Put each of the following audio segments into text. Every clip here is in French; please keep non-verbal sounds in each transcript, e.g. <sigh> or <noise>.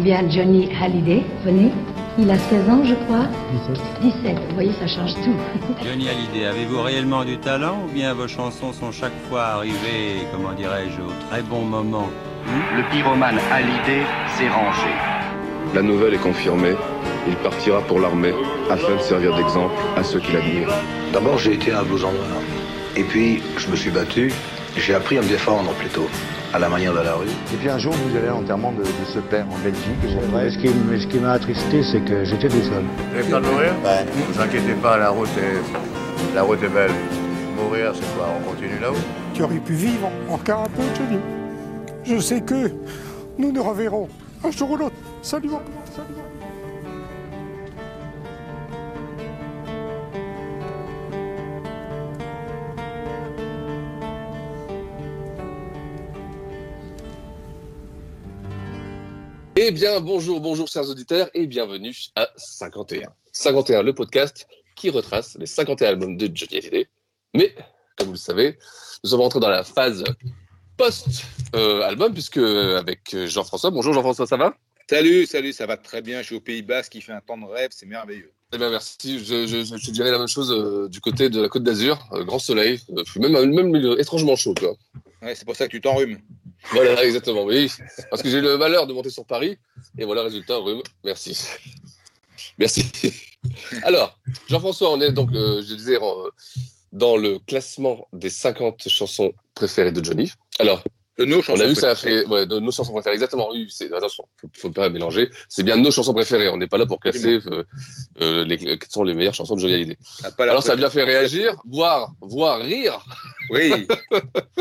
Eh bien, Johnny Hallyday, venez. Il a 16 ans, je crois. 17. 17, vous voyez, ça change tout. <laughs> Johnny Hallyday, avez-vous réellement du talent ou bien vos chansons sont chaque fois arrivées, comment dirais-je, au très bon moment? Le pyromane Hallyday s'est rangé. La nouvelle est confirmée. Il partira pour l'armée afin de servir d'exemple à ceux qui l'admirent. D'abord, j'ai été un blouson noir. Et puis, je me suis battu. J'ai appris à me défendre plutôt, à la manière de la rue. Et puis un jour, vous allez à l'enterrement de, de, ce père en Belgique. Ouais, ce qui, ce qui m'a attristé, c'est que j'étais tout seul. Vous avez peur de mourir Ouais. Ne vous inquiétez pas, la route est, la route est belle. Mourir, c'est quoi On continue là-haut Tu aurais pu vivre encore un peu, Johnny. Je sais que nous nous reverrons un jour ou l'autre. Salut, Eh bien, bonjour, bonjour, chers auditeurs, et bienvenue à 51. 51, le podcast qui retrace les 51 albums de Johnny Hallyday. Mais, comme vous le savez, nous sommes rentrés dans la phase post-album, puisque avec Jean-François. Bonjour Jean-François, ça va? Salut, salut, ça va très bien. Je suis au Pays Basque, qui fait un temps de rêve, c'est merveilleux. Eh bien, merci. Je, je, dirais la même chose euh, du côté de la Côte d'Azur. Euh, grand soleil, euh, même, même étrangement chaud, quoi. Ouais, c'est pour ça que tu t'enrhumes. Voilà, exactement, oui. Parce que j'ai le malheur de monter sur Paris. Et voilà, résultat, rhume. Merci. Merci. Alors, Jean-François, on est donc, je disais, dans le classement des 50 chansons préférées de Johnny. Alors, nos chansons on a vu ça a fait, ouais, de nos chansons préférées, exactement. Oui, c'est, attention, faut, faut pas mélanger. C'est bien nos chansons préférées. On n'est pas là pour classer euh, euh, les, quelles sont les meilleures chansons de Johnny Hallyday. Alors, ça a bien fait réagir, voir, voir, rire. Oui.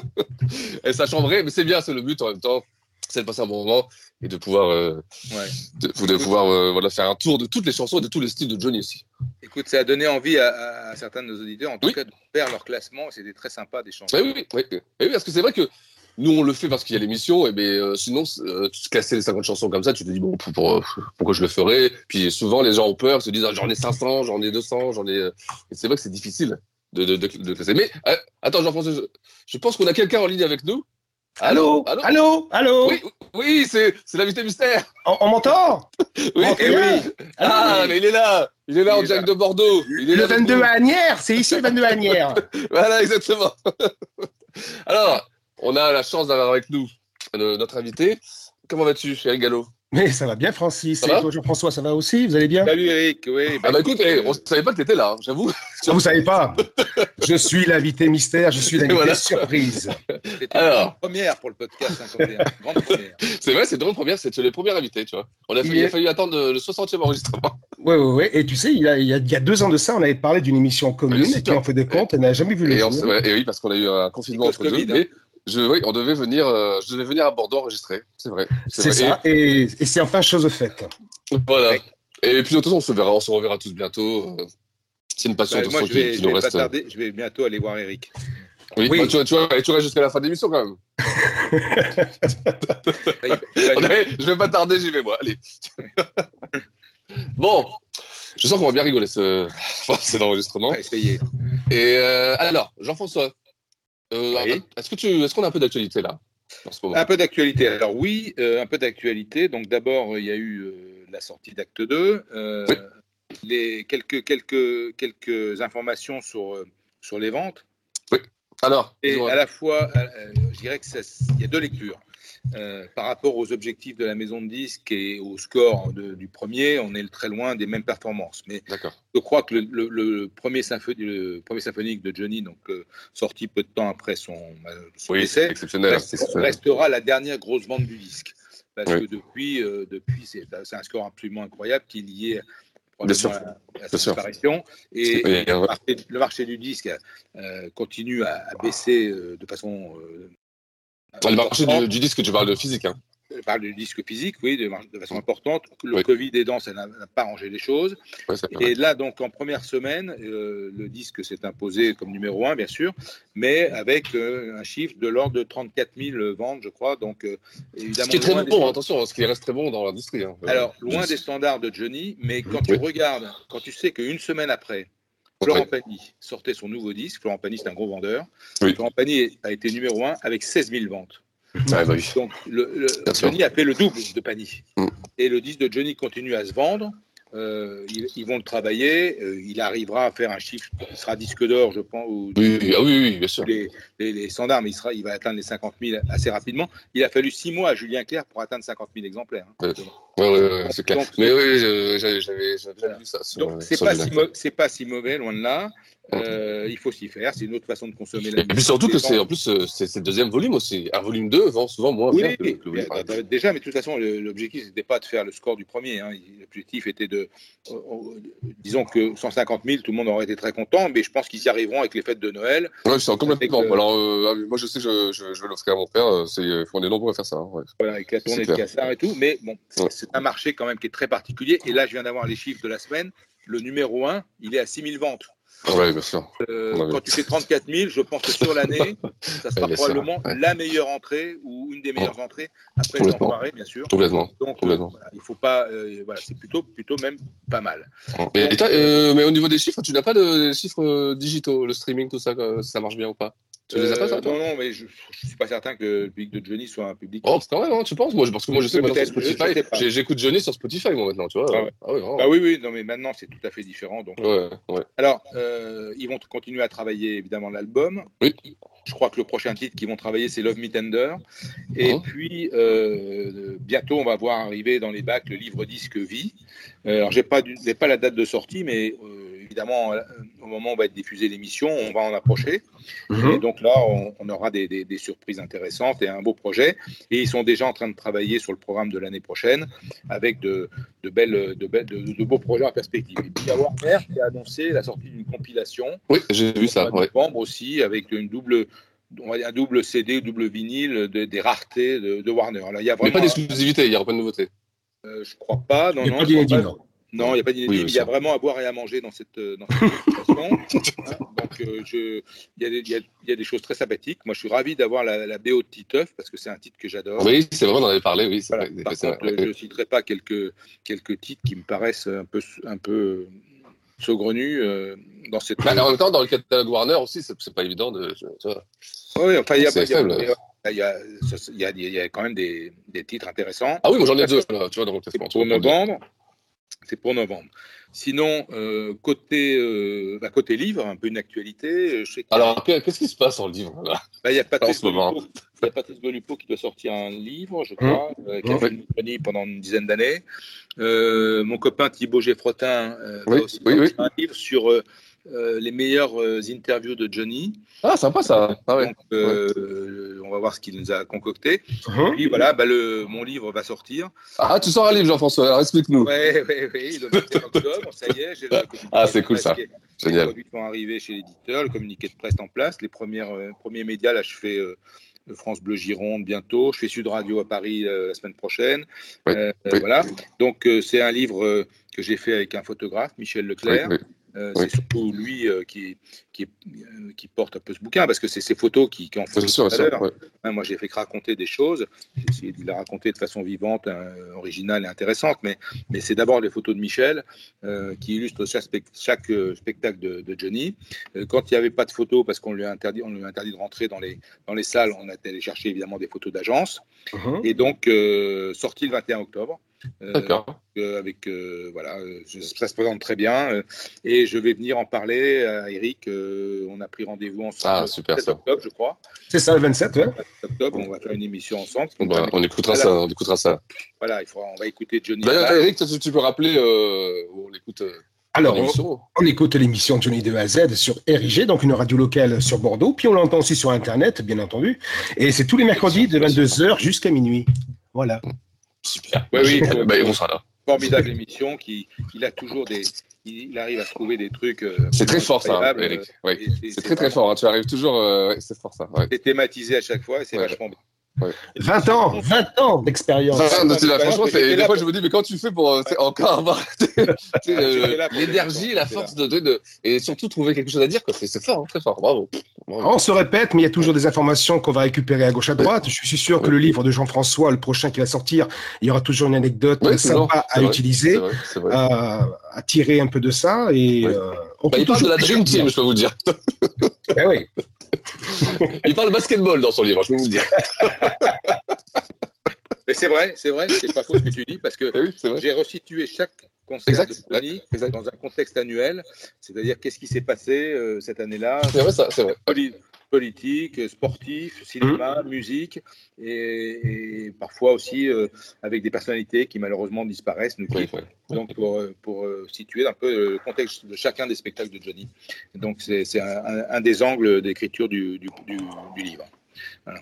<laughs> et ça changerait, mais c'est bien, c'est le but en même temps. C'est de passer un bon moment et de pouvoir, euh, ouais. de, de pouvoir euh, voilà, faire un tour de toutes les chansons et de tous les styles de Johnny aussi. Écoute, ça a donné envie à, à certains de nos auditeurs, en tout oui. cas, de faire leur classement. C'était très sympa des chansons. Oui, oui, oui, oui. oui parce que c'est vrai que nous, on le fait parce qu'il y a l'émission, et mais euh, sinon, euh, tu classer les 50 chansons comme ça, tu te dis bon, pour, pour, pourquoi je le ferais? Puis souvent, les gens ont peur, se disent ah, j'en ai 500, j'en ai 200, j'en ai. Et c'est vrai que c'est difficile de, de, de, de, classer. Mais euh, attends, Jean-François, je, je, pense qu'on a quelqu'un en ligne avec nous. Allô? Allô? Allô, Allô? Oui, oui c'est, c'est l'invité mystère. On, on m'entend? <laughs> Oui, et oui. Ah, mais il est là. Il est là il en direct de Bordeaux. Il est le 22 à Agnières, c'est ici le 22 à Agnières. voilà, exactement. <laughs> Alors, on a la chance d'avoir avec nous euh, notre invité. Comment vas-tu, Eric Gallo Mais ça va bien, Francis. Ça et toi, Jean-François, ça va aussi? Vous allez bien? Salut, Eric. Oui, bah, ah bah écoute, hey, on ne savait pas que tu étais là, hein, j'avoue. Vous ne savez pas? Je suis l'invité mystère, je suis <laughs> l'invité voilà. surprise. C'était Alors, une première pour le podcast 51. grande première. <laughs> C'est vrai, c'est une grande première, c'est les premiers invités, tu vois. On a, fait, il, a fallu attendre le 60e enregistrement. Oui, oui, oui. Et tu sais, il y, a, il, y deux ans de ça, on avait parlé d'une émission commune et puis on fait des comptes, et on n'a jamais vu le et, on, ouais, et oui, parce qu'on a eu un confinement entre deux. Mais je, oui, on devait venir, euh, je devais venir à Bordeaux enregistrer, c'est vrai. C'est ça, et, et c'est enfin chose faite. Voilà. Ouais. Et puis de toute façon, on se verra, on se reverra tous bientôt. C'est une passion bah, de moi, je vais, qui, je nous vais reste. Pas tarder, je vais bientôt aller voir Eric. Oui, oui. Bah, tu, tu, vois, tu restes jusqu'à la fin de l'émission quand même. <laughs> je vais pas tarder, j'y vais moi. Allez. <laughs> bon, je sens qu'on va bien rigoler ce, <laughs> cet enregistrement. Essayez. Et euh, alors, Jean-François, euh, oui. Est-ce que tu, est-ce qu'on a un peu d'actualité là en ce moment? Un peu d'actualité. Alors oui, euh, un peu d'actualité. Donc d'abord, il y a eu euh, la sortie d'Acte 2, oui. les quelques quelques quelques informations sur sur les ventes. Oui. Alors. Et à la fois, je dirais que il y a deux lectures. Euh, par rapport aux objectifs de la maison de disques et au score de, du premier, on est très loin des mêmes performances. Mais je crois que le, le, le, premier, symphonie, le premier symphonique de Johnny, donc euh, sorti peu de temps après son, son oui, décès, reste, restera la dernière grosse vente du disque. Parce oui. que depuis, euh, depuis c'est un score absolument incroyable qui est lié Bien sûr. à, à sa disparition. Et, et le, marché, le, marché, du disque euh, continue à, à baisser euh, de façon euh, le marché du, du, disque, tu parles de physique. Hein. Je parle du disque physique, oui, de, de façon importante. Le oui. Covid aidant, ça n'a pas arrangé les choses. Et là, donc, en première semaine, euh, le disque s'est imposé comme numéro un, bien sûr, mais avec euh, un chiffre de l'ordre de 34 000 ventes, je crois. Donc, euh, évidemment. Ce qui est très bon, attention, ce qui reste très bon dans l'industrie. Hein. Alors, loin des standards de Johnny, mais quand oui. tu regardes, quand tu sais qu'une semaine après, Florent. Pagny sortait son nouveau disque. Florent Pagny, c'est un gros vendeur. Oui. Florent Pagny a été numéro un avec 16 000 ventes. Ah, bah oui. Donc, le. Johnny a fait le double de Pani. Mm. Et le disque de Johnny continue à se vendre. Euh, ils, ils vont le travailler. Euh, il arrivera à faire un chiffre qui sera disque d'or, je pense. Ou, Oui, oui, ah oui, oui, bien sûr. les, les, les standards, mais il, sera, il va atteindre les 50 000 assez rapidement. Il a fallu six mois à Julien Clerc pour atteindre 50 000 exemplaires. hein. Ouais, ouais, ouais, ouais, c'est clair. Mais oui, j'avais vu ça. Sur, Donc, c'est sur pas, si c'est pas si mauvais, loin de là. Euh, il faut s'y faire. C'est une autre façon de consommer la Et puis surtout que c'est en plus euh, c'est c'est le deuxième volume aussi. Un volume 2 vend souvent moins Oui, bien que, oui, que le euh, euh, déjà, mais de toute façon, l'objectif, c'était pas de faire le score du premier. hein. L'objectif était de, euh, euh, disons que 150 000, tout le monde aurait été très content, mais je pense qu'ils y arriveront avec les fêtes de Noël. Ouais, c'est complètement. Euh, Alors, euh, moi, je sais que je, je, je vais l'offrir à mon père. euh, C'est, on est nombreux à faire ça. hein, ouais. Voilà, avec la tournée C'est de. Cassard et tout, mais bon, c'est Ouais. c'est un marché quand même qui est très particulier. Et là, je viens d'avoir les chiffres de la semaine. Le numéro 1, il est à 6 000 ventes. Ouais, bien sûr. Euh. Quand tu fais 34 000, je pense que sur l'année, <laughs> ça sera sûr, probablement ouais. la meilleure entrée ou une des meilleures entrées après Complètement. l'enfoiré, bien sûr. Complètement. Donc, euh, Complètement. voilà, il faut pas. euh, voilà, c'est plutôt, plutôt même pas mal. Mais, et toi, euh, mais au niveau des chiffres, tu n'as pas de chiffres euh, digitaux, le streaming, tout ça, euh, ça marche bien ou pas? Tu les as pas, ça, Euh, toi Non, non, mais je, je suis pas certain que le public de Johnny soit un public. Oh, quand même, hein, tu penses? Moi, je- Parce que moi, je sais que Spotify, j'écoute Johnny sur Spotify, moi, maintenant, tu vois. Ah ouais. Ah. Bah oui, oui, non, mais maintenant c'est tout à fait différent. Donc, Ouais, ouais. alors, euh, ils vont continuer à travailler évidemment l'album. Oui. Je crois que le prochain titre qu'ils vont travailler, c'est Love Me Tender. Et Mhm. puis, euh, bientôt, on va voir arriver dans les bacs le livre disque Vie. Euh, alors, j'ai pas, du- pas la date de sortie, mais euh, évidemment, euh, au moment où on va être diffusé l'émission, on va en approcher. Mhm. Et donc là, on, on aura des, des- des surprises intéressantes et un beau projet. Et ils sont déjà en train de travailler sur le programme de l'année prochaine avec de, de belles, de, belles- de, de beaux projets en perspective. Et puis, il y a Warner qui a annoncé la sortie d'une compilation Oui, j'ai vu ça, ouais. novembre aussi, avec une double, on va dire un double CD, double vinyle, de- des raretés de, de Warner. Alors, il y a Mais vraiment, pas d'exclusivité, il n'y aura pas de nouveauté. euh, je crois pas, non, Il y a non, pas je crois d'inédit, pas. Non. Il n'y a pas d'inédit, Oui, mais il y a vraiment à boire et à manger dans cette, euh, dans cette. Hein, Donc, euh, je, il, y a des, il, y a, il y a des choses très sympathiques. Moi, je suis ravi d'avoir la, la BO de Titeuf parce que c'est un titre que j'adore. Oui, c'est vrai, on en avait parlé, oui, Voilà. vrai. Par contre, vrai. euh, je ne citerai pas quelques, quelques titres qui me paraissent un peu, un peu euh, saugrenus euh, dans cette. Bah, en même temps, dans le catalogue Warner aussi, c'est pas évident de. Oui, enfin, il y a, il y a- faible. il y a- il y a- il y a- il y a quand même des, des titres intéressants. Ah oui, j'en ai deux, là, tu vois, dans classement. pour novembre. C'est pour novembre. Sinon, euh, côté, euh, bah, côté livre, un peu une actualité. euh, Je sais Alors, que- qu'est-ce qui se passe dans le livre là? Bah, il y a Patrice en ce moment Golupo, il y a Patrice Golupo qui doit sortir un livre, je crois, euh, qui a Mmh. fait une chronique pendant une dizaine d'années. Euh, mon copain Thibaut Geffrotin euh, Oui, va aussi oui, oui. un livre sur euh, les meilleures euh, interviews de Johnny. Ah, sympa ça. Ah ouais. Donc, euh, on va voir ce qu'il nous a concocté. Mhm. Puis voilà, bah, le, mon livre va sortir. Ah, tu sors un livre, Jean-François, alors explique-nous. Ouais, ouais, ouais, le 21 octobre, ça y est, j'ai le Ah, c'est cool, ça. est- Génial. Les produits sont arrivés chez l'éditeur, le communiqué de presse en place, les premières, premiers médias, là je fais France Bleu Gironde bientôt, je fais Sud Radio à Paris euh, la semaine prochaine. Oui, Euh, oui. Voilà, donc euh, c'est un livre que j'ai fait avec un photographe, Michel Leclerc. Oui, oui. Euh, Oui. C'est surtout lui euh, qui, qui, euh, qui porte un peu ce bouquin parce que c'est ses photos qui, qui en font tout à l'heure. ouais. Hein, moi, j'ai fait que raconter des choses. J'ai essayé de les raconter de façon vivante, hein, originale et intéressante. Mais, mais c'est d'abord les photos de Michel qui illustrent chaque, spec- chaque, spectacle de, de Johnny. Quand il n'y avait pas de photos, parce qu'on lui a interdit, on lui a interdit de rentrer dans les, dans les salles, on a allé chercher évidemment des photos d'agence. Mhm. Et donc, sorti le 21 octobre. Euh, D'accord. euh, avec euh, voilà, ça se présente très bien euh, et je vais venir en parler à Eric. euh, on a pris rendez-vous ensemble. Ah, super, le 7 ça. octobre, je crois. C'est ça, le 27, ouais. 7 octobre, on va faire une émission ensemble. Bah, on écoutera ça, on écoutera ça. Voilà, il faudra, on va écouter Johnny. D'ailleurs, Hallyday. Eric, tu, tu peux rappeler euh, où on écoute euh, Alors, l'émission on écoute l'émission Johnny de A à Z sur RIG, donc une radio locale sur Bordeaux. Puis on l'entend aussi sur Internet, bien entendu. Et c'est tous les mercredis de 22h jusqu'à minuit. Voilà. Super. Ouais, oui, euh, Bah, on sera là. Formidable émission qui, il a toujours des, il, arrive à se trouver des trucs. euh, C'est très fort ça, incroyables, Eric. euh, C'est très très fort. hein. Tu arrives toujours. euh, c'est fort ça. Ouais. C'est thématisé à chaque fois et c'est Ouais. vachement bien. 20 ans, 20 ans d'expérience. Franchement, des fois, pour- je me dis, mais quand tu fais pour euh, encore avoir <laughs> euh, l'énergie, la force de, de, de- et surtout trouver quelque chose à dire. C'est fort, hein, très fort. Bravo. Bravo. On se répète, mais il y a toujours des informations qu'on va récupérer à gauche à droite. Je suis sûr que le livre de Jean-François, le prochain qui va sortir, il y aura toujours une anecdote Ouais, sympa à vrai, utiliser, vrai, vrai. à, à tirer un peu de ça. Et Ouais. euh, on Bah, peut il parle de toujours la Dream Team, je peux vous dire. Ben <laughs> oui. <laughs> Il parle basketball dans son livre, je peux vous le dire. <laughs> Mais c'est vrai, c'est vrai, c'est pas faux ce que tu dis, parce que j'ai resitué chaque concert Exact, de Johnny dans un contexte annuel, c'est-à-dire qu'est-ce qui s'est passé euh, cette année-là. C'est vrai, ça, c'est vrai. Politique, sportif, cinéma, musique, et, et parfois aussi euh, avec des personnalités qui malheureusement disparaissent, nous quittent. Donc pour, euh, pour euh, situer un peu le contexte de chacun des spectacles de Johnny. Donc c'est un, des angles d'écriture du, du, du- du livre. Voilà.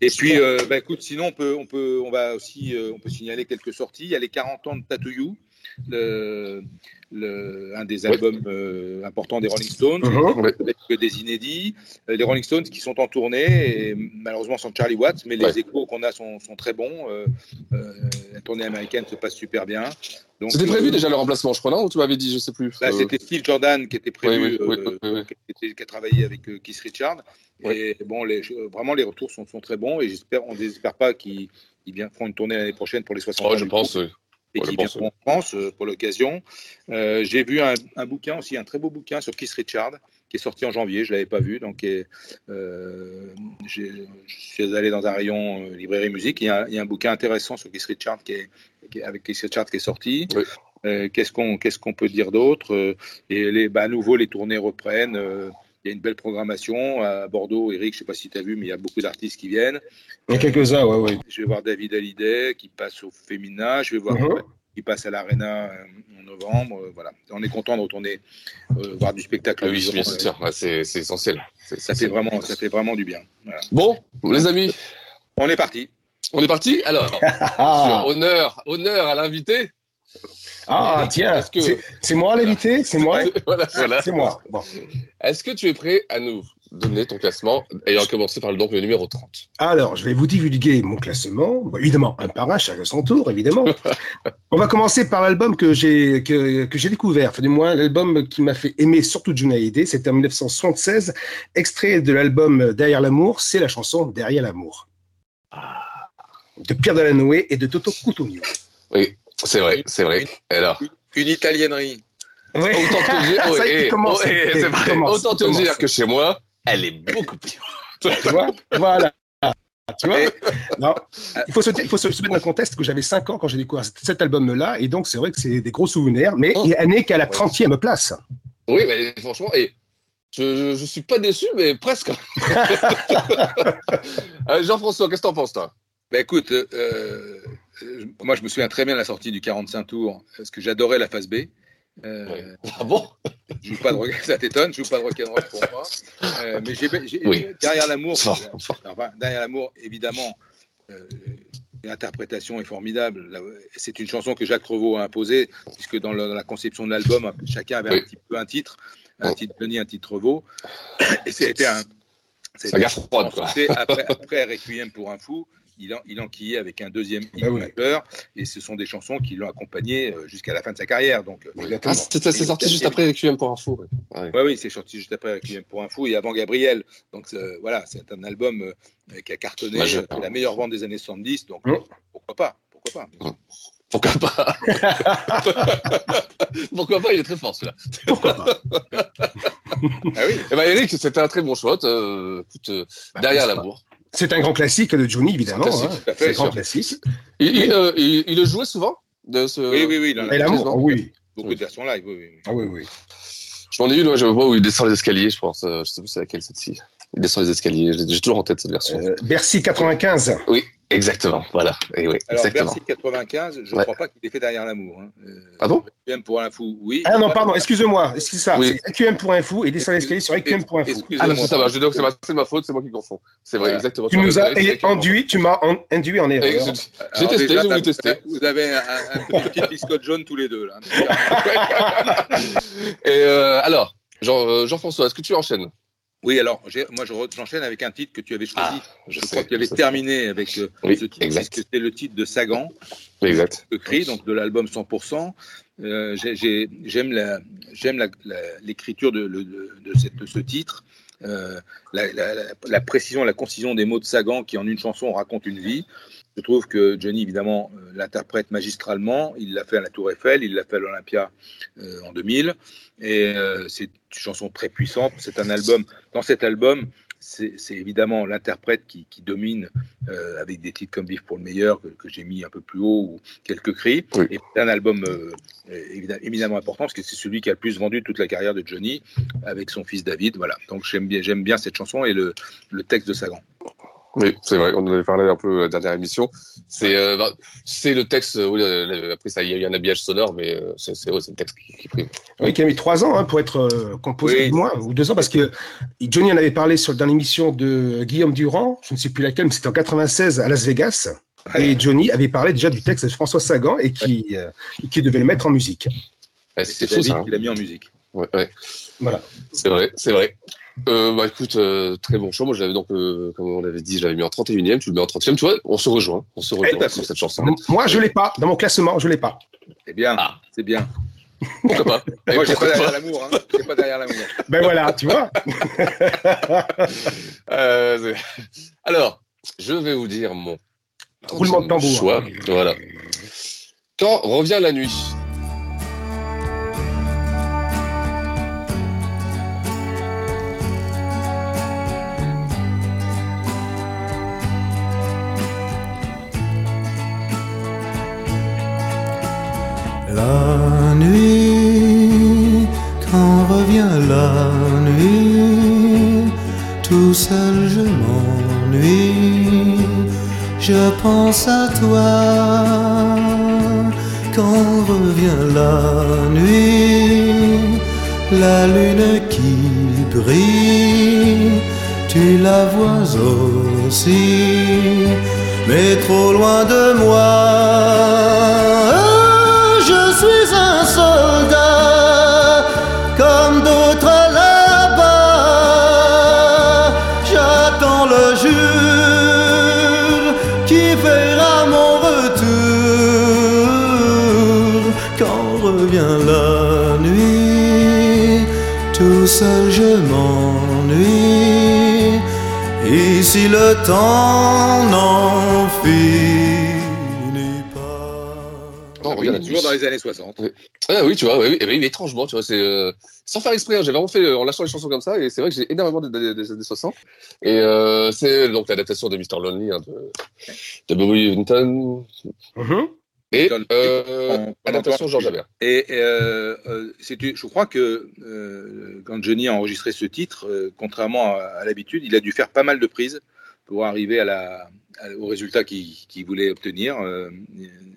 Et puis, euh, bah, écoute, sinon on peut, on peut, on va aussi, on peut signaler quelques sorties. Il y a les 40 ans de Tattoo You, le, le- un des albums euh, importants des Rolling Stones, avec que des inédits. Euh, Les Rolling Stones qui sont en tournée, et malheureusement sans Charlie Watts, mais les Ouais. échos qu'on a sont, sont très bons. Euh, euh, la tournée américaine se passe super bien. C'était prévu déjà le remplacement, je crois, non? Ou tu m'avais dit, je sais plus. Euh, c'était Steve Jordan qui était prévu, Oui, oui, oui, oui, oui. qui, était- qui a travaillé avec Keith Richard. Et bon, les, vraiment, les retours sont, sont très bons et j'espère, on n'espère pas qu'ils feront une tournée l'année prochaine pour les 60 Oh, ans je pense. Et qui viendront en France euh, pour l'occasion. Euh, J'ai vu un, un bouquin aussi, un très beau bouquin sur Keith Richard qui est sorti en janvier, je ne l'avais pas vu, donc et, euh, je suis allé dans un rayon euh, librairie musique, il y, a, un- il y a un bouquin intéressant sur Keith Richard qui est, qui est- avec Keith Richard qui est sorti. Qu'est-ce qu'on qu'est-ce qu'on peut dire d'autre? Et les, bah, à nouveau, les tournées reprennent. Il y a une belle programmation à Bordeaux. Eric, je ne sais pas si tu as vu, mais il y a beaucoup d'artistes qui viennent. Il y a quelques-uns, ouais. Je vais voir David Hallyday qui passe au féminin. Je vais voir Mhm. qui passe à l'Arena euh, en novembre. euh, voilà. On est content de retourner euh, voir du spectacle. Ah oui, bien sûr, c'est essentiel. Ça fait vraiment, ça fait vraiment du bien. Voilà. Bon, les amis. On est parti. On est parti Alors, <laughs> sur honneur, honneur à l'invité. Ah, tiens, que- c'est- moi l'invité C'est moi Voilà, <laughs> voilà. C'est moi. Bon. Est-ce que tu es prêt à nous donner ton classement, ayant commencé par le, donc, le numéro 30 Alors, je vais vous divulguer mon classement. Bon, évidemment, un par un, chacun son tour, évidemment. <laughs> On va commencer par l'album que j'ai que, que j'ai découvert, enfin, du moins l'album qui m'a fait aimer surtout Johnny Hallyday. C'était en 1976, extrait de l'album Derrière l'amour. C'est la chanson Derrière l'amour de Pierre Delanoë et de Toto Cutugno. Oui, c'est vrai, c'est vrai. Et alors Une italiennerie. Ouais. Autant te dire, <laughs> commence, oh, vrai. Autant te dire que chez moi, elle est beaucoup plus. Tu vois Voilà. Tu vois Non. Il faut se, il faut se mettre dans le contexte que j'avais 5 ans quand j'ai découvert cet- cet album-là, et donc c'est vrai que c'est des gros souvenirs, mais il n'est qu'à la 30e place. Oui, mais franchement, et je, je suis pas déçu, mais presque. <laughs> Euh, Jean-François, qu'est-ce que t'en penses, toi? Bah, écoute, euh, euh, moi je me souviens très bien de la sortie du 45 tours, parce que j'adorais la phase B. Euh, Ah bon? Je joue pas de rock, <laughs> ça t'étonne, je joue pas de rock'n'roll pour moi. Euh, mais j'ai, j'ai- Oui. derrière l'amour, enfin, derrière l'amour, évidemment, euh, l'interprétation est formidable. C'est une chanson que Jacques Revaux a imposée, puisque dans, le- dans la conception de l'album, chacun avait un petit peu un titre, un titre Denis, un titre Revaux. Et c'était un. C'était après, après Requiem pour un fou, il, en, il enquillait avec un deuxième hit Ah oui. majeur, et ce sont des chansons qui l'ont accompagné euh, jusqu'à la fin de sa carrière. Donc, euh, Ah, c'est sorti juste après QM pour info. Ouais. Ouais. oui, oui, c'est sorti juste après Requiem pour un fou et avant Gabriel. Donc euh, voilà, c'est un album euh, qui a cartonné, euh, la meilleure vente des années 70. Donc Mm. pourquoi pas Pourquoi pas Pourquoi pas? <laughs> Pourquoi pas? Il est très fort celui-là. Pourquoi pas? Ah oui. Eh ben Eric, c'était un très bon choix. Euh, écoute, euh, derrière l'amour. C'est un grand classique de Johnny, évidemment. C'est un hein. grand classique. Il, il, euh, il- il le jouait souvent de ce... Oui, oui, oui. l'amour, oui. Beaucoup de versions live. Oui, oui. Ah oui, oui. Je m'en ai une, moi, je vois où il descend les escaliers, je pense. Euh, je sais plus c'est laquelle celle-ci. Il descend les escaliers. J'ai j'ai toujours en tête cette version. Euh, Bercy 95. Oui, exactement. Voilà. Et oui, Alors exactement. Bercy 95, je ne Ouais. crois pas qu'il ait fait derrière l'amour. Hein. Euh, Ah bon Requiem pour un fou, oui. Ah non, pardon, excusez-moi, c'est ça. Oui. C'est EQM pour un fou et descend l'escalier sur EQM pour un fou. Ah non, ça va. Je dis donc c'est ma, c'est ma faute, c'est moi qui confonds. C'est vrai, exactement. Tu nous as induit, tu m'as en- induit en Eh, erreur. J'ai Alors testé, déjà, j'ai voulu t'as- tester. Vous avez un, un, un petit biscotte jaune tous les deux. Là. <laughs> Et euh, alors, Jean, euh, Jean-François, est-ce que tu enchaînes? Oui, alors moi j'enchaîne avec un titre que tu avais choisi. Ah, je je sais, crois que tu avais terminé avec euh, Oui, ce titre, c'était le titre de Sagan, Exact. de Cri, donc de l'album 100%. Euh, j'ai- j'ai- J'aime l'écriture de, le- de, de cette- de ce titre, euh, la, la- la- la précision, la concision des mots de Sagan qui en une chanson raconte une vie. Je trouve que Johnny, évidemment, euh, l'interprète magistralement. Il l'a fait à la Tour Eiffel, il l'a fait à l'Olympia euh, en 2000. Et euh, c'est une chanson très puissante. C'est un album. Dans cet album, c'est évidemment l'interprète qui, domine euh, avec des titres comme Vivre pour le meilleur que, j'ai mis un peu plus haut ou quelques cris. Et c'est un album euh, évidemment important parce que c'est celui qui a le plus vendu toute la carrière de Johnny avec son fils David. Voilà. Donc j'aime bien, j'aime bien cette chanson et le, le texte de Sagan. Oui, c'est vrai, on en avait parlé un peu la dernière émission. C'est euh, bah, c'est le texte, euh, oui, euh, après ça, il y a eu un habillage sonore, mais c'est le texte qui, qui prime. Oui, qui a mis trois ans hein, pour être composé, oui. moins, ou deux ans, parce que Johnny en avait parlé sur, dans l'émission de Guillaume Durand, je ne sais plus laquelle, mais c'était en 96 à Las Vegas. Et Johnny avait parlé déjà du texte de François Sagan et qui, qui devait le mettre en musique. c'est fou ça. Hein. Il l'a mis en musique. Ouais, ouais. Voilà. C'est vrai, c'est vrai. Euh, bah écoute, euh, très bon choix. Moi, j'avais donc, euh, comme on l'avait dit, je l'avais mis en 31e, tu le mets en 30e. Tu vois, on se rejoint. On se rejoint sur cette chanson. Moi, je l'ai pas. Dans mon classement, je l'ai pas. C'est bien. Ah. C'est bien. Pourquoi pas? <laughs> Moi, j'ai pas derrière l'amour. Hein. J'ai pas derrière l'amour. <laughs> Ben voilà, tu vois. <laughs> euh, alors, je vais vous dire mon roulement de tambour. Choix. Voilà. Quand revient la nuit. Pense à toi. Quand revient la nuit, la lune qui brille, tu la vois aussi, mais trop loin de moi Ici le temps n'en finit toujours dans les années 60. Ah oui, tu vois, oui, oui, étrangement, tu vois, c'est euh, sans faire exprès, hein, j'ai vraiment fait euh, en lâchant les chansons comme ça, et c'est vrai que j'ai énormément des années 60. Et euh, c'est donc l'adaptation de Mr. Lonely hein, de, de. Mm-hmm. Et euh, adaptation Georges Habert. Et euh, je crois que quand Johnny a enregistré ce titre, contrairement à, à l'habitude, il a dû faire pas mal de prises pour arriver à la, au résultat qu'il voulait obtenir.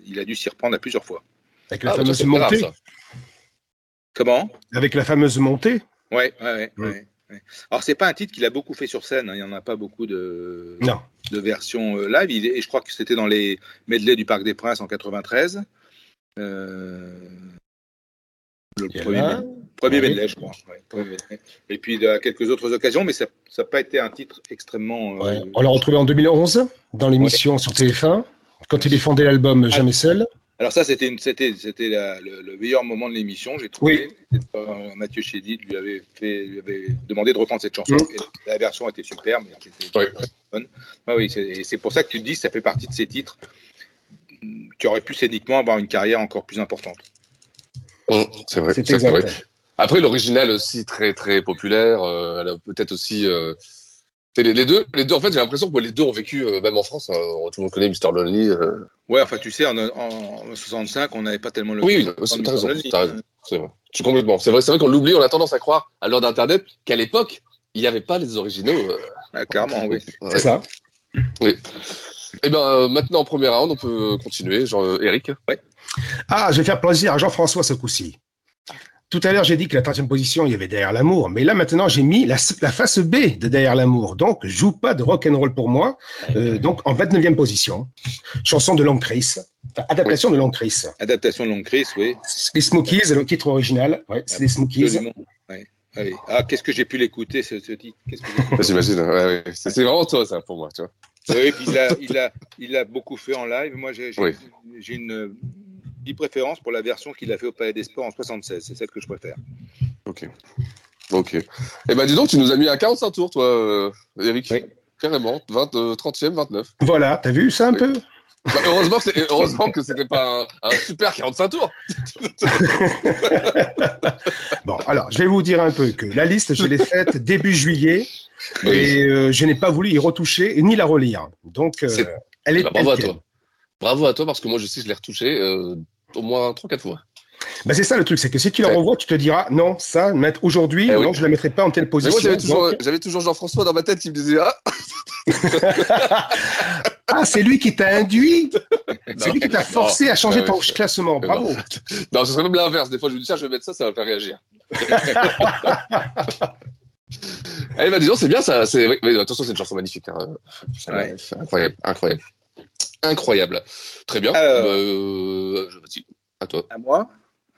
il a dû s'y reprendre à plusieurs fois. Avec la ah, fameuse montée. Comment? Avec la fameuse montée. Ouais, ouais, ouais. ouais. Alors c'est pas un titre qu'il a beaucoup fait sur scène. Hein. Il n'y en a pas beaucoup de, de versions euh, live. et je crois que c'était dans les medley du Parc des Princes en 93. Euh, le premier, premier medley, je crois. Et puis à quelques autres occasions, mais ça n'a pas été un titre extrêmement. Euh, On l'a retrouvé en 2011 dans l'émission sur TF1 quand il défendait l'album Jamais seul. Alors ça, c'était c'était c'était le, le, meilleur moment de l'émission, j'ai trouvé. Oui. Mathieu Chédid lui avait fait, lui avait demandé de reprendre cette chanson. Mmh. la version était superbe, était oui. bonne. Ah oui, c'est pour ça que tu te dis, ça fait partie de ces titres qui auraient pu scéniquement avoir une carrière encore plus importante. Mmh, c'est vrai. C'est vrai. Après, l'original aussi très très populaire. Euh, elle a peut-être aussi euh, les, deux, les deux, en fait, j'ai l'impression que les deux ont vécu, euh, même en France, hein, tout le monde connaît Mr. Lonely. Euh. Ouais, enfin, tu sais, en, en, 65, on n'avait pas tellement le. Oui, oui t'as raison, as raison. C'est vrai. Je suis complètement. C'est vrai, c'est vrai qu'on l'oublie, on a tendance à croire, à l'heure d'Internet, qu'à l'époque, il n'y avait pas les originaux. Euh... Ah, clairement, oui. C'est ça. Oui. Et eh bien, euh, maintenant, en premier round, on peut continuer. Jean, Eric. Ouais. Ah, je vais faire plaisir à Jean-François ce coup-ci. Tout à l'heure, j'ai dit que la troisième position, il y avait Derrière l'amour. Mais là, maintenant, j'ai mis la, face B de Derrière l'amour. Donc, joue pas de rock and roll pour moi. Euh, donc, en 29e position. Chanson de Long Chris. adaptation de Long Chris. Adaptation de Long Chris, oui. Les Smokies, le titre original. Ouais, c'est les Smokies. Ah, qu'est-ce que j'ai pu l'écouter, ce, titre? J'imagine. Ouais, c'est vraiment toi, ça, pour moi. Tu vois. Oui, puis il a, il, a, il a beaucoup fait en live. Moi, j'ai une préférence pour la version qu'il a fait au Palais des Sports en 76. C'est celle que je préfère. Ok. Ok. Eh ben, dis donc, tu nous as mis à 45 tours, toi, euh, Eric. Oui. Carrément. 20, 30e, 29. Voilà, t'as vu ça un peu bah, heureusement, que heureusement que c'était pas un, super 45 tours. <laughs> bon, alors, je vais vous dire un peu que la liste, je l'ai faite début juillet. Et euh, je n'ai pas voulu y retoucher ni la relire. Donc, euh, elle est. Bah, bravo à toi. Bravo à toi parce que moi je sais que je l'ai retouché euh, au moins 3-4 fois. Bah, c'est ça le truc, c'est que si tu la revois, tu te diras non, ça, mettre aujourd'hui, Eh oui. non, je la mettrai pas en telle position. moi j'avais toujours, Donc- j'avais toujours Jean-François dans ma tête qui me disait Ah <laughs> Ah, c'est lui qui t'a induit <laughs> C'est lui qui t'a non. forcé à changer Ah ton oui. classement. Bravo. Non, ce serait même l'inverse. Des fois je me dis tiens, je vais mettre ça, ça va me faire réagir. Allez, <laughs> bah disons, c'est bien ça. Attention, c'est une chanson magnifique. hein. Ouais. incroyable, incroyable. Incroyable. Très bien. Bah, euh, je- vas-y, à toi. À moi?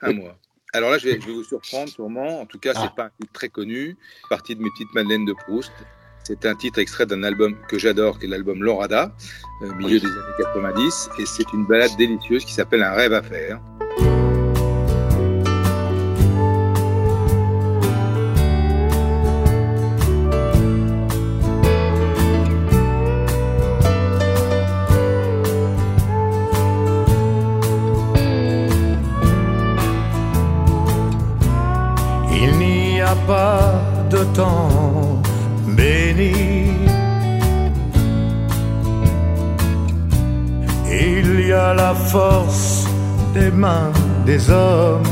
À Oui. moi. Alors là, je vais, je vais vous surprendre sûrement. En tout cas, c'est pas un titre très connu. Partie de mes petites Madeleines de Proust. C'est un titre extrait d'un album que j'adore, qui est l'album Lorada, euh, milieu des années 90. Et c'est une balade délicieuse qui s'appelle Un rêve à faire. Des hommes.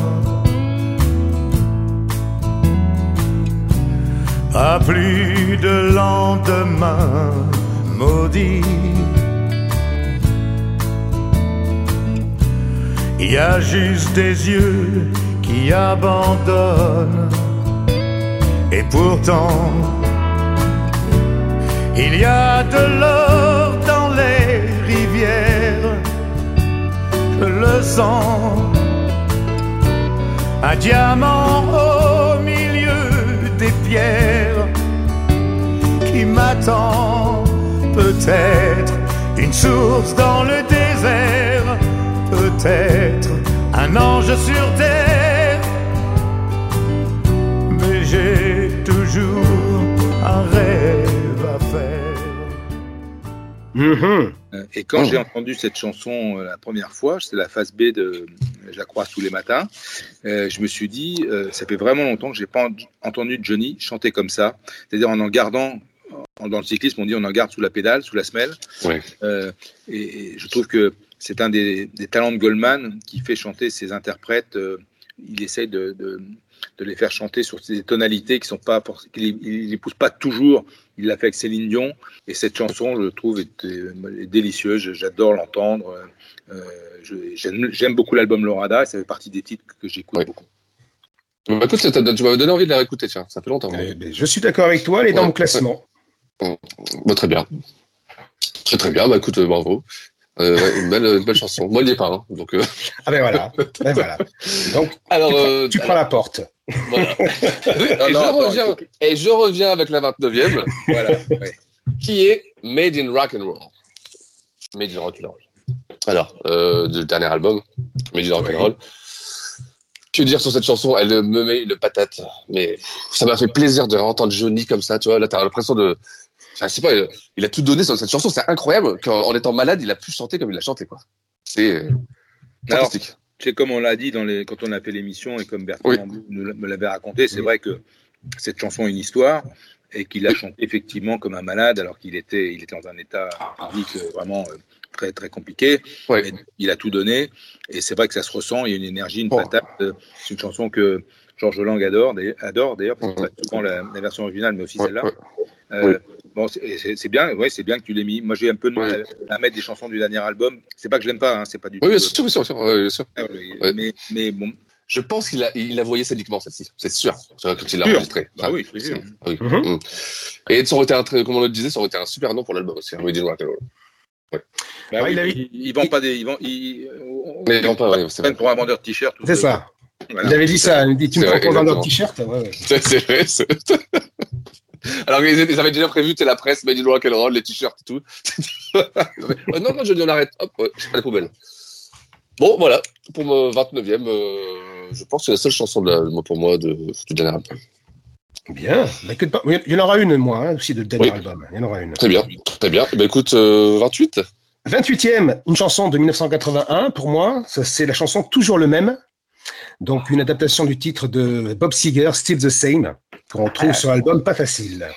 À plus de lendemain maudit. Il y a juste des yeux qui abandonnent. Et pourtant, il y a de l'or dans les rivières. Un diamant au milieu des pierres qui m'attend. Peut-être une source dans le désert. Peut-être un ange sur terre. Mais j'ai toujours un rêve à faire. Euh, Et quand j'ai entendu cette chanson euh, la première fois, c'était la phase B de euh, Je la croise tous les matins, euh, je me suis dit, euh, ça fait vraiment longtemps que j'ai pas en- entendu Johnny chanter comme ça. C'est-à-dire en en gardant, dans le cyclisme, on dit on en garde sous la pédale, sous la semelle. Ouais. Euh, et, et je trouve que c'est un des, des talents de Goldman qui fait chanter ses interprètes. euh, il essaye de, de, de les faire chanter sur des tonalités qui sont pas, qu'il il les pousse pas toujours. Il l'a fait avec Céline Dion. Et cette chanson, je trouve, est, est délicieuse. J'adore l'entendre. Euh, je- J'aime beaucoup l'album Lorada. Et ça fait partie des titres que j'écoute beaucoup. Bah, écoute, ça t'a- tu m'avais donné envie de la réécouter, tiens. Ça fait longtemps. Je suis d'accord avec toi, elle est dans mon classement. Bah, très bien. Très très bien. Bah écoute, euh, bravo. Euh, ouais, une, belle, une belle chanson. Moi, il n'y est pas. hein, donc, euh, Ah ben voilà. Ben voilà. Donc, Alors, tu, prends- euh, prends la porte. Voilà. <laughs> et, non, je attends, reviens, et je reviens avec la 29e, Voilà. ouais. qui est Made in Rock and Roll. Made in Rock and Roll. Alors, du dernier album, Made in Rock and Roll. Que dire sur cette chanson Elle me met une patate. Mais ça m'a fait plaisir de entendre Johnny comme ça, tu vois. Là, t'as l'impression de. Enfin, je sais pas, il- il a tout donné sur cette chanson. C'est incroyable qu'en en étant malade, il a pu chanter comme il l'a chanté, quoi. C'est euh, fantastique. C'est comme on l'a dit dans les, quand on a fait l'émission et comme Bertrand Oui. Nous me l'avait raconté, c'est vrai que cette chanson a une histoire et qu'il a chanté effectivement comme un malade alors qu'il était, il était dans un état physique euh, vraiment euh, très très compliqué. Mais il a tout donné et c'est vrai que ça se ressent. Il y a une énergie, une Oh. patate. euh, C'est une chanson que Georges Lang adore, d'ailleurs- adore d'ailleurs, souvent la, la version originale, mais aussi celle-là. Euh, Bon, c'est- bien, ouais, c'est bien que tu l'aies mis. Moi, j'ai un peu de mal à, à mettre des chansons du dernier album. C'est pas que je l'aime pas, hein, c'est pas du Oui, bien tout. sûr, bien sûr, bien sûr, ouais, bien sûr. Ah, oui, Ouais. Mais, mais bon, Je pense qu'il a, il a voyé scéniquement celle-ci, c'est sûr. C'est vrai, Quand il l'a Sûr. enregistré. Bah oui, c'est sûr. Ah oui. Mhm. Mm. Et ça aurait été un, très- comme on le disait, ça aurait été un super nom pour l'album aussi, hein, in Rock and Roll. Bah Ouais, oui, il a ils, ils vendent pas des. Ils vendent, ils, Mais ils vendent pas, ouais, c'est pour un vendeur de t-shirts. ou C'est de- ça. Voilà. Il avait dit ça. Il me dit Tu me vendre un exactement. t-shirt Ouais, ouais. <laughs> C'est c'est vrai. <laughs> <laughs> Alors ils, ils avaient déjà prévu, la presse, Made in Rock and Roll, les t-shirts et tout. <laughs> Euh, non, non, je dis on arrête. Hop, ouais, à la poubelle. Bon, voilà, pour mon 29e, euh, je pense que c'est la seule chanson de la- pour moi de, du dernier album. Bien. Bah, que de pas- oui, Il y en aura une, moi, hein, aussi, de dernier Oui. album. Il y en aura une. Très bien, très bien. Ben, écoute, euh, 28 28e, une chanson de 1981, pour moi, c'est la chanson Toujours le même. Donc, une adaptation du titre de Bob Seger, Still the Same, qu'on trouve sur l'album Pas Facile.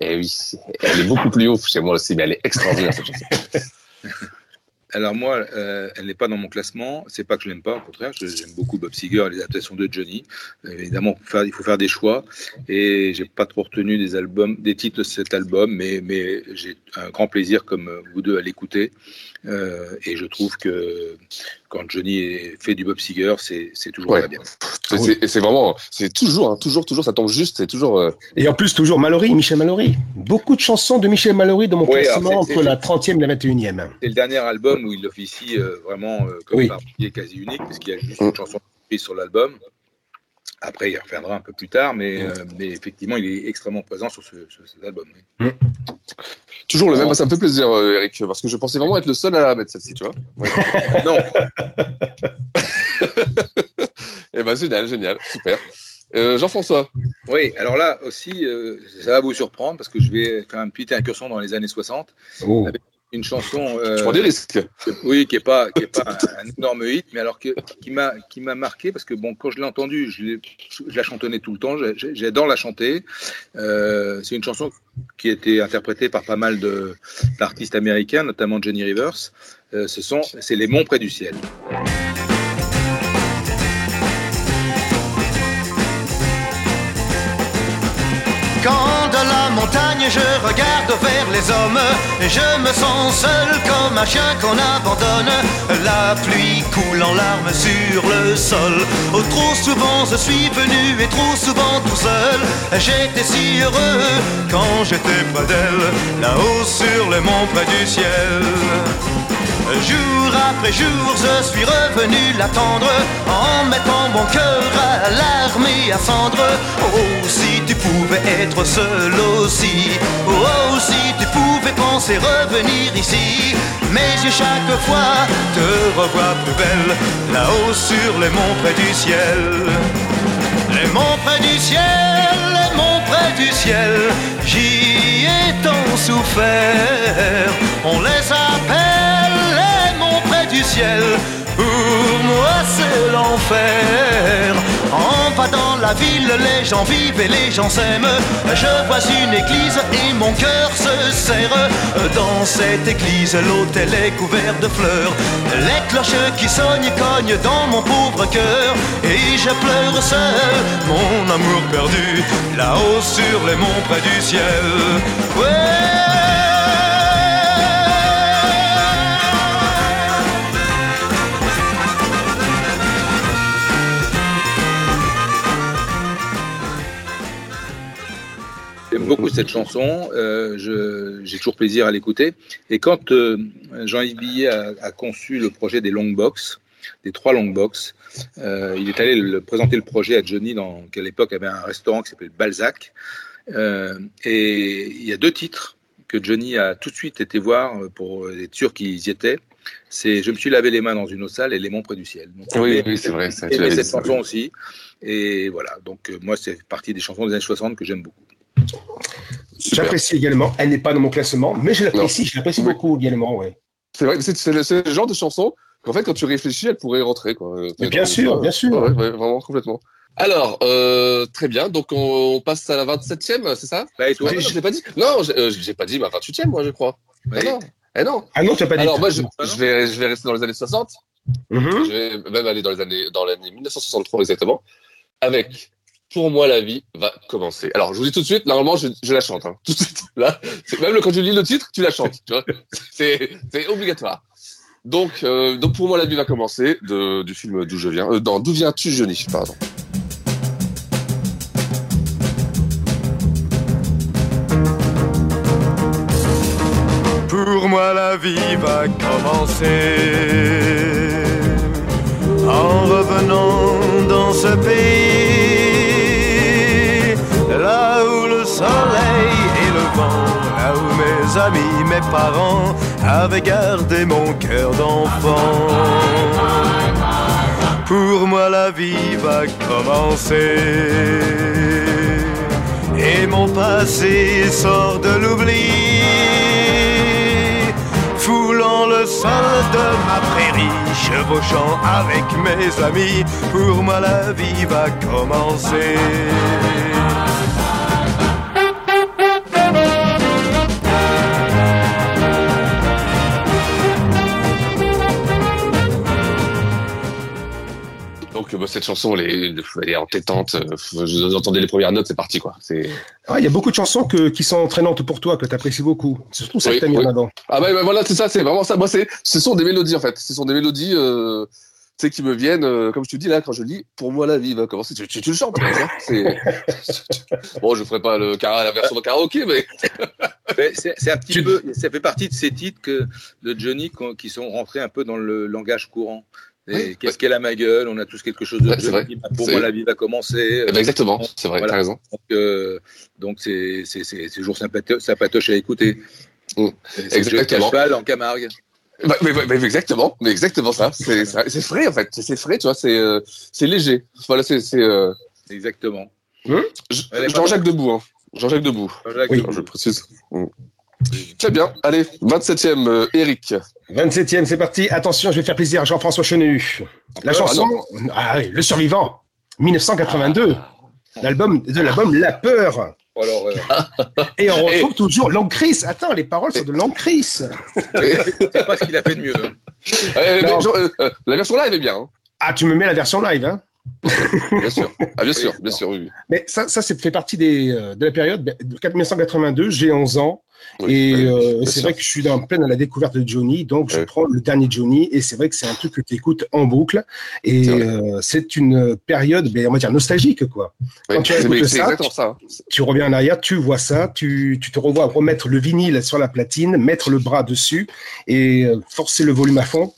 Eh. Elle est beaucoup plus haut chez moi aussi, mais elle est extraordinaire cette chanson. <laughs> Alors moi, euh, elle n'est pas dans mon classement. C'est pas que je l'aime pas, au contraire, j'aime beaucoup Bob Seger et les adaptations de Johnny. Évidemment, il faut faire des choix. Et j'ai pas trop retenu des albums, des titres de cet album, mais j'ai un grand plaisir, comme vous deux, à l'écouter. Euh, et je trouve que quand Johnny fait du Bob Seger, c'est c'est toujours Ouais. très bien. C'est- C'est vraiment, c'est toujours, hein, toujours, toujours, ça tombe juste, c'est toujours. euh, Et en plus, toujours Mallory, Michel Mallory. Beaucoup de chansons de Michel Mallory dans mon classement entre la 30e et la 21e. C'est le dernier album où il officie euh, vraiment euh, comme Oui. parolier quasi unique, parce qu'il y a juste une chanson prise sur l'album. Après, il reviendra un peu plus tard, mais, euh, mais effectivement, il est extrêmement présent sur, ce, sur cet album. oui. Toujours le même, ça me fait plaisir, euh, Eric, parce que je pensais vraiment être le seul à la mettre celle-ci, tu vois. Ouais. <laughs> non. <laughs> Eh ben génial, génial, super. Euh, Jean-François. Oui, alors là aussi, euh, ça va vous surprendre parce que je vais faire une petite incursion dans les années 60 Oh. avec une chanson. <laughs> euh, Tu prends des risques. Oui, qui est pas, qui est <laughs> pas un, un énorme hit, mais alors que, qui m'a, qui m'a marqué parce que bon, quand je l'ai entendue, je, la chantonnais tout le temps. J'adore la chanter. Euh, c'est une chanson qui a été interprétée par pas mal de d'artistes américains, notamment Johnny Rivers. Euh, ce sont, c'est les monts près du ciel. Quand la montagne je regarde vers les hommes, je me sens seul comme un chien qu'on abandonne. La pluie coule en larmes sur le sol. Oh, trop souvent je suis venu et trop souvent tout seul. J'étais si heureux quand j'étais près d'elle, là-haut sur les monts près du ciel. Jour après jour, je suis revenu l'attendre en mettant mon cœur à l'armée à cendre. Oh, si tu pouvais être seul aussi, oh, si tu pouvais penser revenir ici. Mais j'ai chaque fois te revoir plus belle là-haut sur les monts près du ciel. Les monts près du ciel, les monts près du ciel, j'y ai tant souffert. On les appelle Pour moi, c'est l'enfer. En bas dans la ville, les gens vivent et les gens s'aiment. Je vois une église et mon cœur se serre. Dans cette église, l'autel est couvert de fleurs. Les cloches qui sonnent cognent dans mon pauvre cœur. Et je pleure seul, mon amour perdu, là-haut sur les monts près du ciel. Beaucoup cette chanson. euh, J'ai toujours plaisir à l'écouter. Et quand euh, Jean-Yves Billet a, a conçu le projet des long box, des trois long box. Euh, il est allé le, présenter le projet à Johnny, dans, qui à l'époque avait un restaurant qui s'appelait Balzac. Et il y a deux titres que Johnny a tout de suite été voir pour être sûr qu'ils y étaient. C'est Je me suis lavé les mains dans une eau sale et Les monts près du ciel. Donc, oui, oui c'est vrai. Ça, cette chanson aussi. Et voilà, donc moi, c'est partie des chansons des années 60 que j'aime beaucoup. J'apprécie également. Elle n'est pas dans mon classement, mais je l'apprécie. Je l'apprécie beaucoup également, ouais. C'est vrai, c'est le, genre de chanson qu'en fait, quand tu réfléchis, elle pourrait rentrer. Quoi. bien sûr, bien sûr. Ouais, vraiment, complètement. Alors, euh, très bien. Donc, on, passe à la 27e, c'est ça? Bah, et toi, Je l'ai pas dit. Non, euh, j'ai pas dit ma 28e, moi, je crois. Ah non. Eh non. Ah non, tu n'as pas dit. Alors, moi, je, vais, je vais rester dans les années 60. Mm-hmm. Je vais même aller dans les années, dans l'année 1963 exactement, avec pour moi, la vie va commencer. Alors, je vous dis tout de suite, normalement, je, je la chante. Hein. <laughs> Tout de suite. Là, même quand tu lis le titre, tu la chantes. C'est, obligatoire. Donc, euh, donc, pour moi, la vie va commencer du film D'où je viens. Euh, D'où viens-tu, Johnny Pardon. Pour moi, la vie va commencer en revenant dans ce pays parents avaient gardé mon cœur d'enfant. Pour moi la vie va commencer et mon passé sort de l'oubli. Foulant le sol de ma prairie, chevauchant avec mes amis, pour moi la vie va commencer. Bah, cette chanson, elle est, entêtante. Euh, vous entendez les premières notes, c'est parti, quoi. C'est. Il y a beaucoup de chansons que, qui sont entraînantes pour toi, que tu apprécies beaucoup. C'est surtout ça que tu mis en avant. Ah, bah, bah, voilà, c'est ça, c'est vraiment ça. Moi, c'est, ce sont des mélodies, en fait. Ce sont des mélodies, euh, tu qui me viennent, euh, comme je te dis là, quand je dis, pour moi, la vie va commencer. Tu, tu, le chantes, hein, <laughs> bon, je ferai pas le, la version de karaoké, mais. <laughs> c'est, un petit peu, ça fait partie de ces titres que, de Johnny qui sont rentrés un peu dans le langage courant. Qu'est-ce qu'elle a ma gueule? On a tous quelque chose de vrai. Pour moi, la vie va commencer. Eh ben, exactement, c'est vrai, t'as raison. Donc, euh, c'est toujours sympatoche à écouter. Mmh. Exactement. cheval en Camargue. Bah, mais, mais, exactement, mais exactement ça. C'est frais en fait, c'est frais, tu vois, c'est euh, léger. Voilà, c'est euh... exactement. Mmh. Jean-Jacques Debout, hein. Jean-Jacques Debout. Oui. Je précise. Mmh. Très bien. Allez, 27e, euh, Eric. 27e, c'est parti. Attention, je vais faire plaisir à Jean-François Chenu. La chanson, ah, oui, Le Survivant, 1982. L'album de l'album La Peur. Alors, euh, Et on retrouve toujours Lancris. Attends, les paroles sont de Lancris. <laughs> c'est pas ce qu'il a fait de mieux. Hein. Euh, la version live est bien. Hein. Ah, tu me mets la version live, hein bien sûr, ah, bien sûr, bien sûr, oui. Mais ça, ça fait partie des, de la période de 1982. J'ai 11 ans. Et euh, c'est vrai que je suis en pleine à la découverte de Johnny, donc je prends le dernier Johnny, et c'est vrai que c'est un truc que tu écoutes en boucle, et euh, c'est une période, ben, on va dire nostalgique, quoi. Quand tu écoutes ça, ça, tu, reviens en arrière, tu vois ça, tu, tu, te revois remettre le vinyle sur la platine, mettre le bras dessus, et euh, forcer le volume à fond,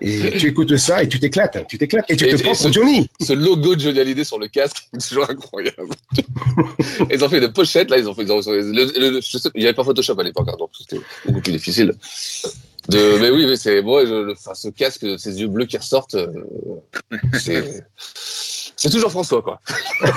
et tu écoutes ça et tu t'éclates, tu t'éclates et tu te prends pour Johnny. Ce logo de Johnny Hallyday sur le casque, <laughs> c'est toujours incroyable. <laughs> ils ont fait une pochette, là, ils ont fait, il n'y avait pas Photoshop à l'époque, hein, donc c'était beaucoup plus difficile. De, mais oui, mais c'est moi, enfin, ce casque, ces yeux bleus qui ressortent, euh, c'est c'est toujours François, quoi. <laughs>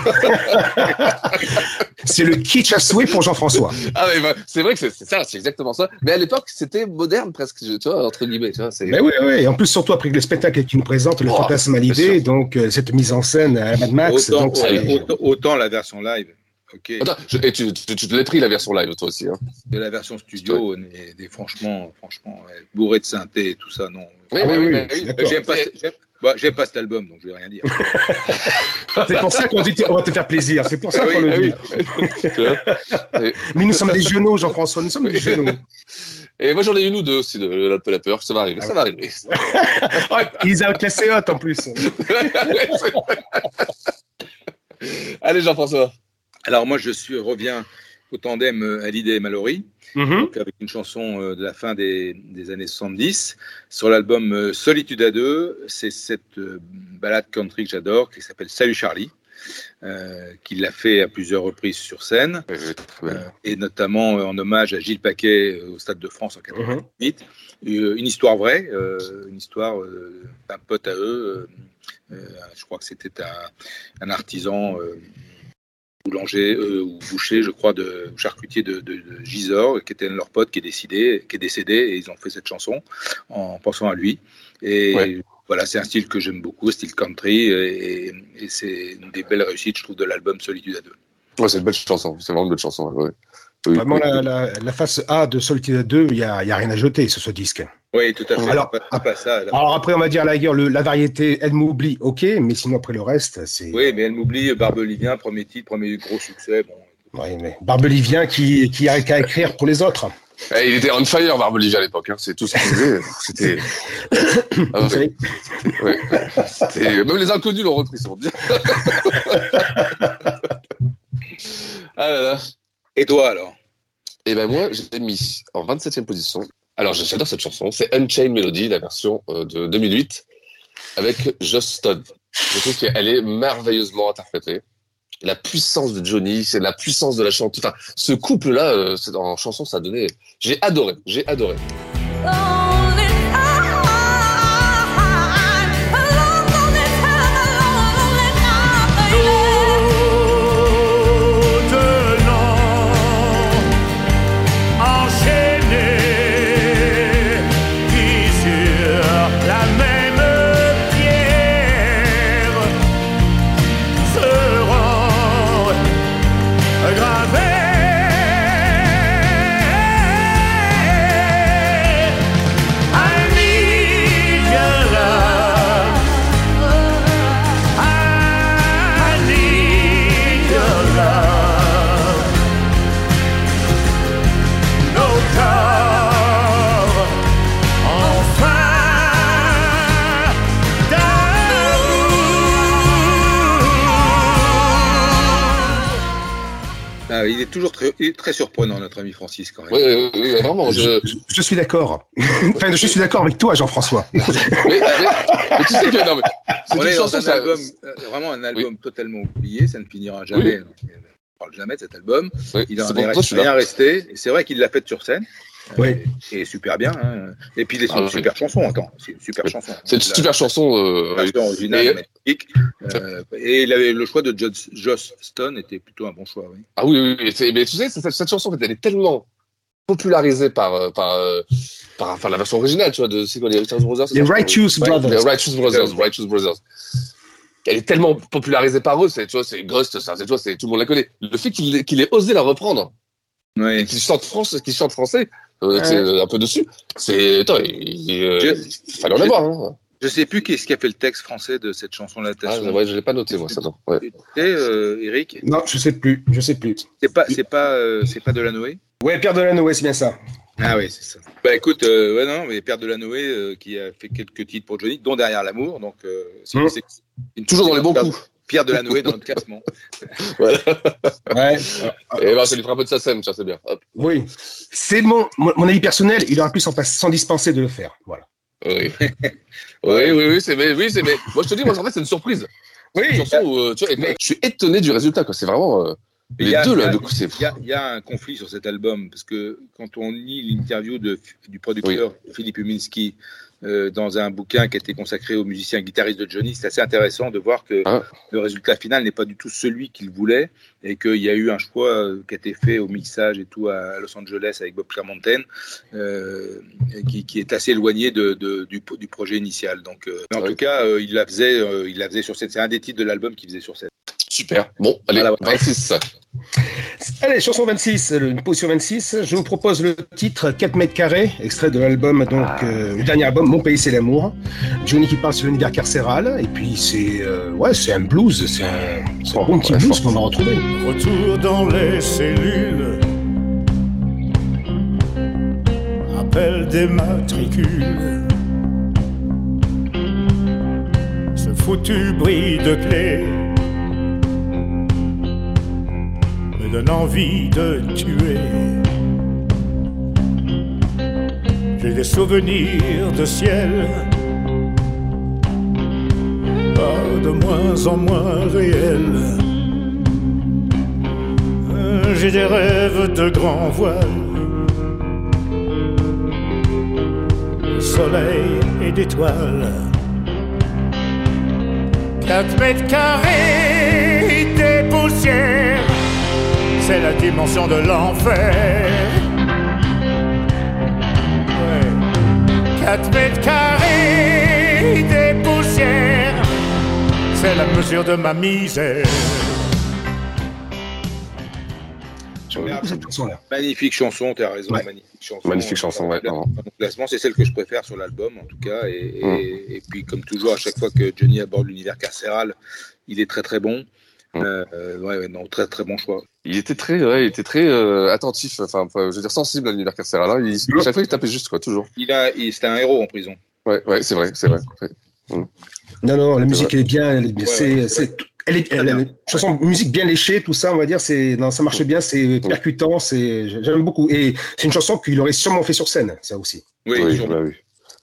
c'est le kitsch à souhait pour Jean-François. Ah, mais bah, c'est vrai que c'est ça, c'est exactement ça. Mais à l'époque, c'était moderne presque, tu vois, entre guillemets. Tu vois, mais oui, oui. Et en plus, surtout après le spectacle qui nous présente, le oh, fantasme à l'idée, donc euh, cette mise en scène à Mad Max. Autant, autant, la version live. Ok. Attends, et tu, tu, tu te l'as pris la version live toi aussi. Hein. De la version studio, des, franchement, franchement, bourré de synthé et tout ça, non. Oui, oui, oui. oui, oui J'aime pas, bah, j'aime pas cet album, donc je vais rien dire. <laughs> c'est pour ça qu'on dit on va te faire plaisir. C'est pour ça qu'on le dit. <laughs> Mais nous sommes des genoux, Jean-François. Nous sommes des genoux. Et moi, j'en ai une ou deux aussi de, la peur. Ça va arriver. Ça va arriver. Ils ont classé hot en plus. <laughs> Allez, Jean-François. Alors, moi, je suis, reviens au tandem euh, Hallyday et Mallory, Mhm. donc avec une chanson euh, de la fin des, des années 70. Sur l'album euh, Solitude à deux, c'est cette euh, balade country que j'adore, qui s'appelle Salut Charlie, euh, qu'il a fait à plusieurs reprises sur scène, euh, et notamment euh, en hommage à Gilles Paquet euh, au Stade de France en 88. Euh, une histoire vraie, euh, une histoire euh, d'un pote à eux. euh, euh, je crois que c'était un, un artisan euh, boulanger euh, ou boucher, je crois, de charcutier de, de, de Gisors, qui était un de leurs potes, qui est décédé, qui est décédé, et ils ont fait cette chanson en pensant à lui. Et voilà, c'est un style que j'aime beaucoup, style country, et, et c'est une des belles réussites, je trouve, de l'album Solitude à deux. Ouais, c'est une belle chanson. C'est vraiment une belle chanson. ouais, Vraiment, oui, la, oui. la- la face A de Solitude à 2, il n'y a, il y a rien à jeter sur ce disque. Oui, tout à fait. Alors, c'est pas, c'est pas ça. là. Alors après, on va dire à la guerre, le- la variété, elle m'oublie, ok, mais sinon après le reste, c'est. Oui, mais elle m'oublie, Barbelivien, premier titre, premier gros succès. Bon. Ouais, mais Barbelivien qui, qui a qu'à écrire pour les autres. Eh, il était on fire, Barbelivien, à l'époque. Hein. C'est tout ce qu'il faisait. C'était. <laughs> Ah, Vous savez ouais. Ouais. C'était- Même les inconnus l'ont repris, pour <laughs> dire. ah là là. Et toi, alors Eh ben moi, j'ai mis en 27e position. Alors, j'adore cette chanson. C'est Unchained Melody, la version euh, de 2008, avec Joss Stone. Je trouve qu'elle est merveilleusement interprétée. La puissance de Johnny, c'est la puissance de la chanteuse. Enfin, ce couple-là, euh, c'est- en chanson, ça a donné. J'ai adoré, j'ai adoré. enchaîné il est toujours très, il est très surprenant, notre ami Francis, quand même. Oui, oui, oui, vraiment. Je... Je, je suis d'accord. <laughs> enfin, je suis d'accord avec toi, Jean-François. <laughs> Mais, mais- mais tu sais que non, mais c'est On une est dans chanson, un ça- album, euh, vraiment un album totalement oublié, ça ne finira jamais. Oui. On parle jamais de cet album. Oui, il en est suis rien resté. Et c'est vrai qu'il l'a fait sur scène. Oui. Et super bien. hein. Et puis, les Ah, oui. super chansons, attends. C'est une super chanson. C'est une La- super chanson. Euh, la originale et-. Euh, et le choix de Joss, Joss Stone était plutôt un bon choix. Oui. Ah oui, oui, oui. c'est- Mais tu sais, cette, cette chanson, elle est tellement popularisée par, euh, par, euh, par enfin, la version originale, tu vois, de, c'est quoi, les Righteous Brothers? c'est Les Righteous oui. Ouais, Brothers. Les Righteous Brothers, Righteous Brothers. Elle est tellement popularisée par eux, c'est, tu vois, c'est ça, c'est, tu vois, c'est, tout le monde la connaît. Le fait qu'il, ait- qu'il ait osé la reprendre, Ouais. et qu'il chante France, qu'il chante français, euh, Ouais. euh, un peu dessus, c'est, attends, il, il, euh, Je- fallait en je- avoir, hein. Je sais plus qui est-ce qui a fait le texte français de cette chanson-là. Ah, ouais, je l'ai pas noté, moi, ça, non. Ouais. Tu sais, euh, Eric Non, je sais plus, je sais plus. C'est pas, c'est pas, euh, c'est pas Delanoë Ouais, Pierre Delanoë, c'est bien ça. Ah oui, c'est ça. Bah écoute, euh, ouais, non, mais Pierre Delanoë euh, qui a fait quelques titres pour Johnny, dont Derrière l'amour. Donc, euh, c'est- Mmh. Toujours dans les bons coups. Pierre Delanoë dans le classement. <laughs> Voilà. Ouais. Et ben, ça lui fera un peu de sa scène, tiens, c'est bien. Hop. Oui. C'est mon, mon, avis personnel, il aurait pu s'en dispenser de le faire. Voilà. Oui. oui, oui, oui, c'est, mais, oui, c'est, mais, moi, je te dis, moi, en fait, c'est une surprise. Oui. C'est une chanson où, euh, tu vois, je suis étonné du résultat, quoi. C'est vraiment, euh, Il les y a- deux, là, a- du coup, c'est, Il y, a, il y a un conflit sur cet album parce que quand on lit l'interview de- du producteur Philippe Uminski euh, dans un bouquin qui a été consacré aux musiciens guitaristes de Johnny, c'est assez intéressant de voir que Ah. le résultat final n'est pas du tout celui qu'il voulait et qu'il y a eu un choix euh, qui a été fait au mixage et tout à Los Angeles avec Bob Clemontaine euh, qui, qui est assez éloigné de, de- du, du projet initial. Donc, euh, mais en Ouais. tout cas, il la faisait, il la faisait sur scène. C'est un des titres de l'album qu'il faisait sur scène. Super. Bon, allez, Voilà. 26. <laughs> Allez, chanson 26, euh, une position 26. Je vous propose le titre 4 mètres carrés, extrait de l'album, donc, euh, le dernier album, Mon pays, c'est l'amour. Johnny qui parle sur l'univers carcéral, et puis c'est, euh, ouais, c'est un blues, c'est un, c'est un bon petit blues qu'on va retrouver. Retour dans les cellules. Appel des matricules. Ce foutu bruit de clé me donne envie de tuer. J'ai des souvenirs de ciel, pas de moins en moins réels. J'ai des rêves de grand voile, soleil et d'étoiles. 4 mètres carrés des poussières, c'est la dimension de l'enfer. Ouais. 4 mètres carrés des poussières, c'est la mesure de ma misère. Magnifique chanson, tu as raison. Ouais. Magnifique chanson. Magnifique chanson, ouais, classement, c'est celle que je préfère sur l'album, en tout cas. Et, Mm. et- et puis, comme toujours, à chaque fois que Johnny aborde l'univers carcéral, il est très très bon. Mm. Euh, euh, ouais, ouais, non, très très bon choix. Il était très, ouais, il était très euh, attentif, enfin, je veux dire sensible à l'univers carcéral. hein. Il, chaque fois, il tapait juste, quoi, toujours. Il a, il- c'était un héros en prison. Ouais, ouais, c'est vrai, c'est vrai. Ouais. Mm. Non, non, la musique, vrai. elle est bien. Elle est, c'est, ouais, c'est- elle est, elle, musique bien léchée, tout ça, on va dire, c'est, non, ça marche bien, c'est percutant, c'est, j'aime beaucoup. Et c'est une chanson qu'il aurait sûrement fait sur scène, ça aussi. Oui, Oui, bah oui.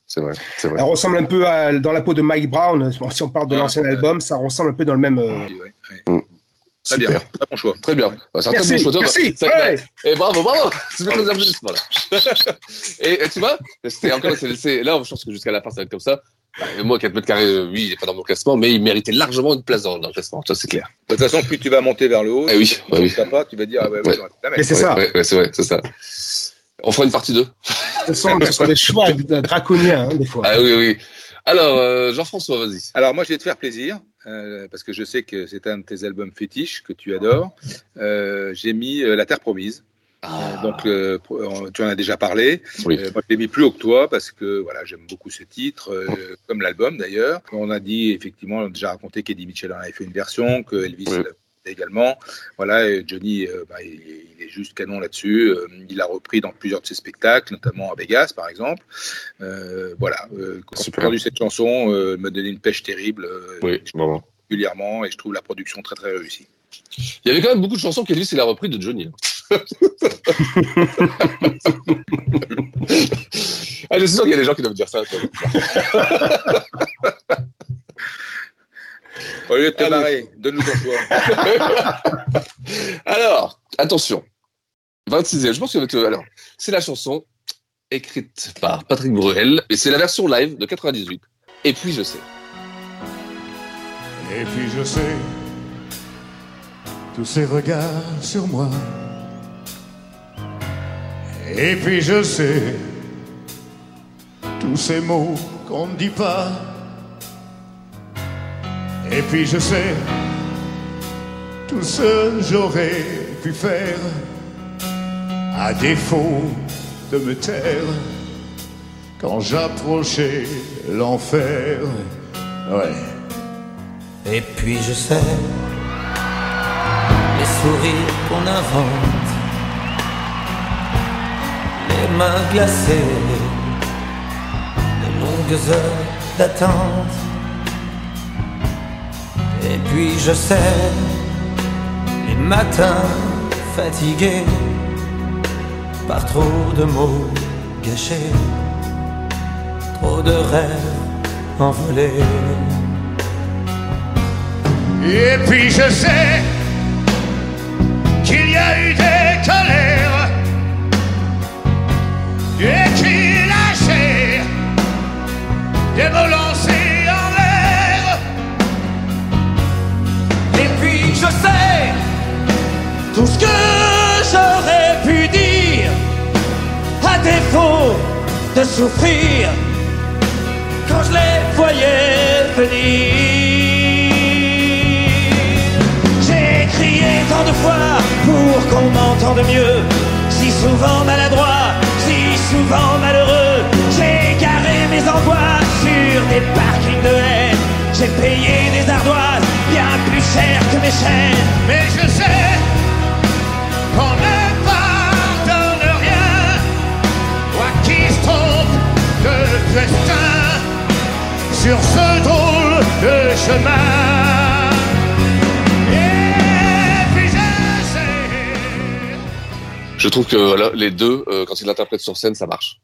C'est vrai, c'est vrai. Elle ressemble un peu à, dans la peau de Mike Brown. Si on parle de Ah, l'ancien ouais. album, ça ressemble un peu dans le même. euh, Ouais, ouais. Très bien, très bon choix. Très bien. Bah, c'est un Merci, très bon choix. merci, Ça- ouais. Et bravo, bravo. C'est très applaudissements, là. <laughs> et, et tu vois, c'était encore, c'est, c'est- là, je pense que jusqu'à la fin, ça va être comme ça. Moi, 4 mètres carrés, euh, oui, il n'est pas dans mon classement, mais il méritait largement une place dans, dans le classement. Ça, c'est clair. De toute façon, plus tu vas monter vers le haut, Eh oui, oui. tu pas, tu vas dire, ah ouais, ouais, Ouais. Mais c'est Ouais, ça. Ouais, ouais, c'est vrai, c'est ça. On fera une partie 2. Ce sont, ce sont des choix draconiens, hein, des fois. Ah oui, oui. Alors, euh, Jean-François, vas-y. Alors moi, je vais te faire plaisir, euh, parce que je sais que c'est un de tes albums fétiches que tu adores. Euh, J'ai mis euh, La Terre Promise. Euh, donc, euh, euh, tu en as déjà parlé. Oui. Euh, moi, je l'ai mis plus haut que toi parce que voilà, j'aime beaucoup ce titre, euh, comme l'album d'ailleurs. On a dit effectivement, on a déjà raconté qu'Eddie Mitchell en avait fait une version, que Elvis Oui. Également. Voilà, et Johnny, euh, bah, il, est- il est juste canon là-dessus. Euh, il a repris dans plusieurs de ses spectacles, notamment à Vegas par exemple. Euh, voilà, euh, quand j'ai entendu cette chanson, euh, elle m'a donné une pêche terrible. euh, Oui, vraiment. régulièrement et je trouve la production très très réussie. Il y avait quand même beaucoup de chansons qu'Elvis il a repris de Johnny. hein. <laughs> ah, je suis sûr qu'il y a des gens qui doivent dire ça. <laughs> toi. Au lieu de te Allez. marrer, donne-nous ton choix. <laughs> Alors, attention. 26e, je pense que tu- alors, c'est la chanson écrite par Patrick Bruel, et c'est la version live de 98. Et puis je sais. Et puis je sais tous ces regards sur moi. Et puis je sais tous ces mots qu'on ne dit pas. Et puis je sais tout ce j'aurais pu faire à défaut de me taire quand j'approchais l'enfer. Ouais. Et puis je sais les sourires qu'on invente, les mains glacées, les longues heures d'attente. Et puis je sais les matins fatigués par trop de mots gâchés, trop de rêves envolés. Et puis je sais qu'il y a eu des colères, des cris lâchés, des mots je sais tout ce que j'aurais pu dire à défaut de souffrir quand je les voyais venir. J'ai crié tant de fois pour qu'on m'entende mieux, si souvent maladroit, si souvent malheureux. J'ai garé mes angoisses sur des parkings de haine. J'ai payé des ardoises bien plus cher que mes chaînes. Mais je sais qu'on ne pardonne rien, ou à qui se trompe de destin sur ce drôle de chemin. Et puis je sais Je trouve que voilà, les deux, euh, quand ils l'interprètent sur scène, ça marche.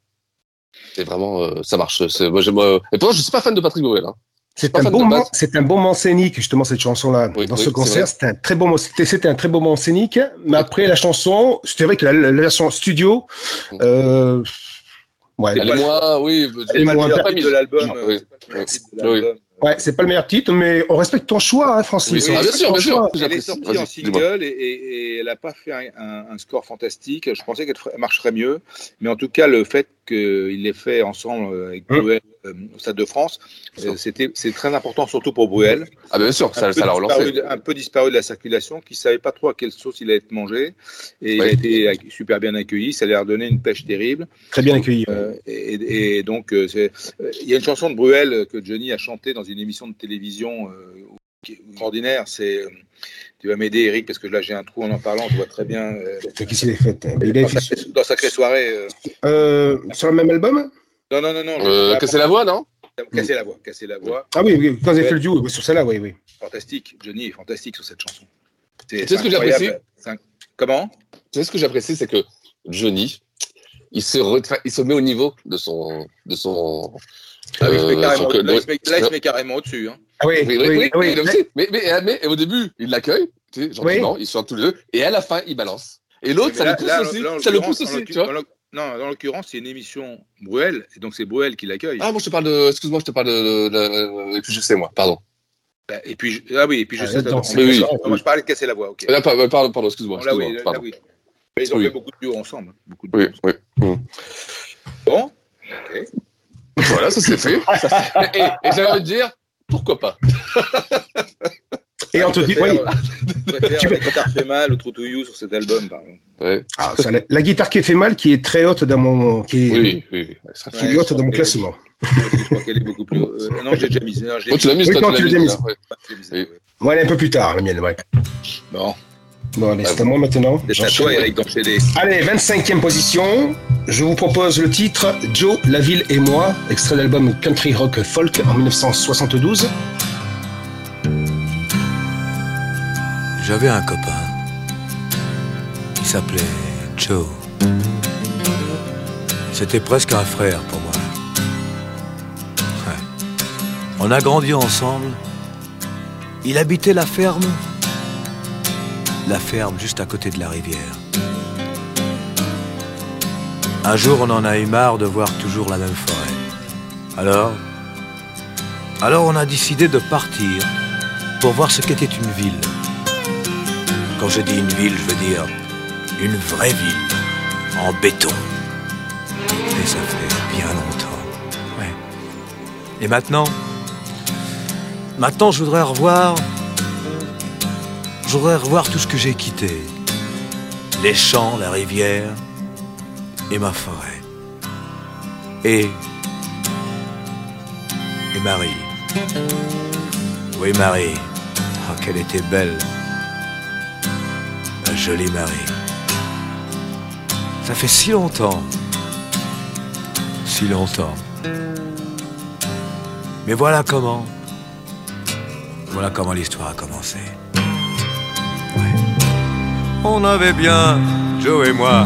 C'est vraiment, euh, ça marche. Moi, euh, Et pourtant, je suis pas fan de Patrick Bruel. Hein. C'est un, bon moment, c'est un bon moment scénique, justement, cette chanson-là. Dans ce concert, c'était un très bon, c'était, c'était un très bon moment scénique. Mais après, la chanson, c'est vrai que la, la version studio, euh, ouais. Elle est moins, oui, elle est moins de l'album. Oui. Ouais, c'est pas le meilleur titre, mais on respecte ton choix, hein, Francis. Oui, oui. Ah, bien sûr, bien sûr. Elle est sortie en single et, et, et, elle n'a pas fait un, un, score fantastique. Je pensais qu'elle marcherait mieux, mais en tout cas, le fait qu'il l'ait fait ensemble avec Bruel euh, au Stade de France, euh, c'était c'est très important, surtout pour Bruel. Ah bien sûr, ça, ça l'a relancé. Un peu disparu de la circulation, qui savait pas trop à quelle sauce il allait être mangé, et il a été super bien accueilli. Ça lui a redonné une pêche terrible. Très bien accueilli. Euh, et, et, donc, il y a une chanson de Bruel que Johnny a chantée dans une émission de télévision extraordinaire. C'est tu vas m'aider, Eric, parce que là j'ai un trou en en parlant, je vois très bien. Euh, qu'il a fait dans, sacré, dans Sacrée Soirée. Euh... Euh, sur le même album? Non, non, non. non euh, casser la voix, non? Casser la voix, casser la voix. Ah oui, oui quand vous avez fait le duo, sur celle-là, oui, oui. Fantastique, Johnny est fantastique sur cette chanson. C'est ce que j'apprécie? Comment? Tu sais ce que j'apprécie, c'est que Johnny, il se, il se met au niveau de son, de son, ah oui, euh, carrément, là, là, il se met carrément au-dessus. Hein. Ah oui, oui, oui. oui, oui mais, mais, mais, au début, il l'accueille, tu sais, gentiment, ils sont tous les deux, et à la fin, il balance. Et l'autre, ça, le pousse aussi. Ça le pousse aussi, tu vois. Non, dans l'occurrence, c'est une émission Bruel, et donc c'est Bruel qui l'accueille. Ah, moi je te parle de. Excuse-moi, je te parle de. de, de... je sais, moi, pardon. Bah, et puis, ah oui, et puis je ah, sais. Attends, oui, oui. Moi je parlais de casser la voix, ok. Là, pardon, pardon, excuse-moi. Là, oui, là, oui. Mais ils ont fait beaucoup de duos ensemble. Beaucoup de oui, oui. Mmh. Bon, ok. Voilà, ça s'est fait. Et, et de dire, pourquoi pas? <laughs> Et on te dit, oui. Tu la guitare fait mal ou True to You sur cet album, par exemple. Ouais. Ah, ça, la, la, guitare qui fait mal, qui est très haute dans mon, qui est, oui, est haute dans mon classement. Je crois qu'elle est beaucoup plus. Euh, non, j'ai déjà mis. Oh, tu l'as mise, toi, tu l'as mise. Ouais. ouais, elle est un peu plus tard, la mienne, ouais. Bon. Bon, allez, c'est à moi maintenant. C'est à toi, Eric, d'enchaîner. Allez, 25e position. Je vous propose le titre Joe, la ville et moi, extrait de l'album Country Rock Folk en 1972. J'avais un copain. Il s'appelait Joe. C'était presque un frère pour moi. On a grandi ensemble. Il habitait la ferme la ferme juste à côté de la rivière. Un jour, on en a eu marre de voir toujours la même forêt. Alors, alors on a décidé de partir pour voir ce qu'était une ville. Quand je dis une ville, je veux dire une vraie ville, en béton. Et ça fait bien longtemps. Et maintenant, maintenant, je voudrais revoir je voudrais revoir tout ce que j'ai quitté. Les champs, la rivière et ma forêt. Et... Et Marie. Oui, Marie. Oh, qu'elle était belle. Jolie Marie. Ça fait si longtemps. Si longtemps. Mais voilà comment. Voilà comment l'histoire a commencé. On avait bien, Joe et moi,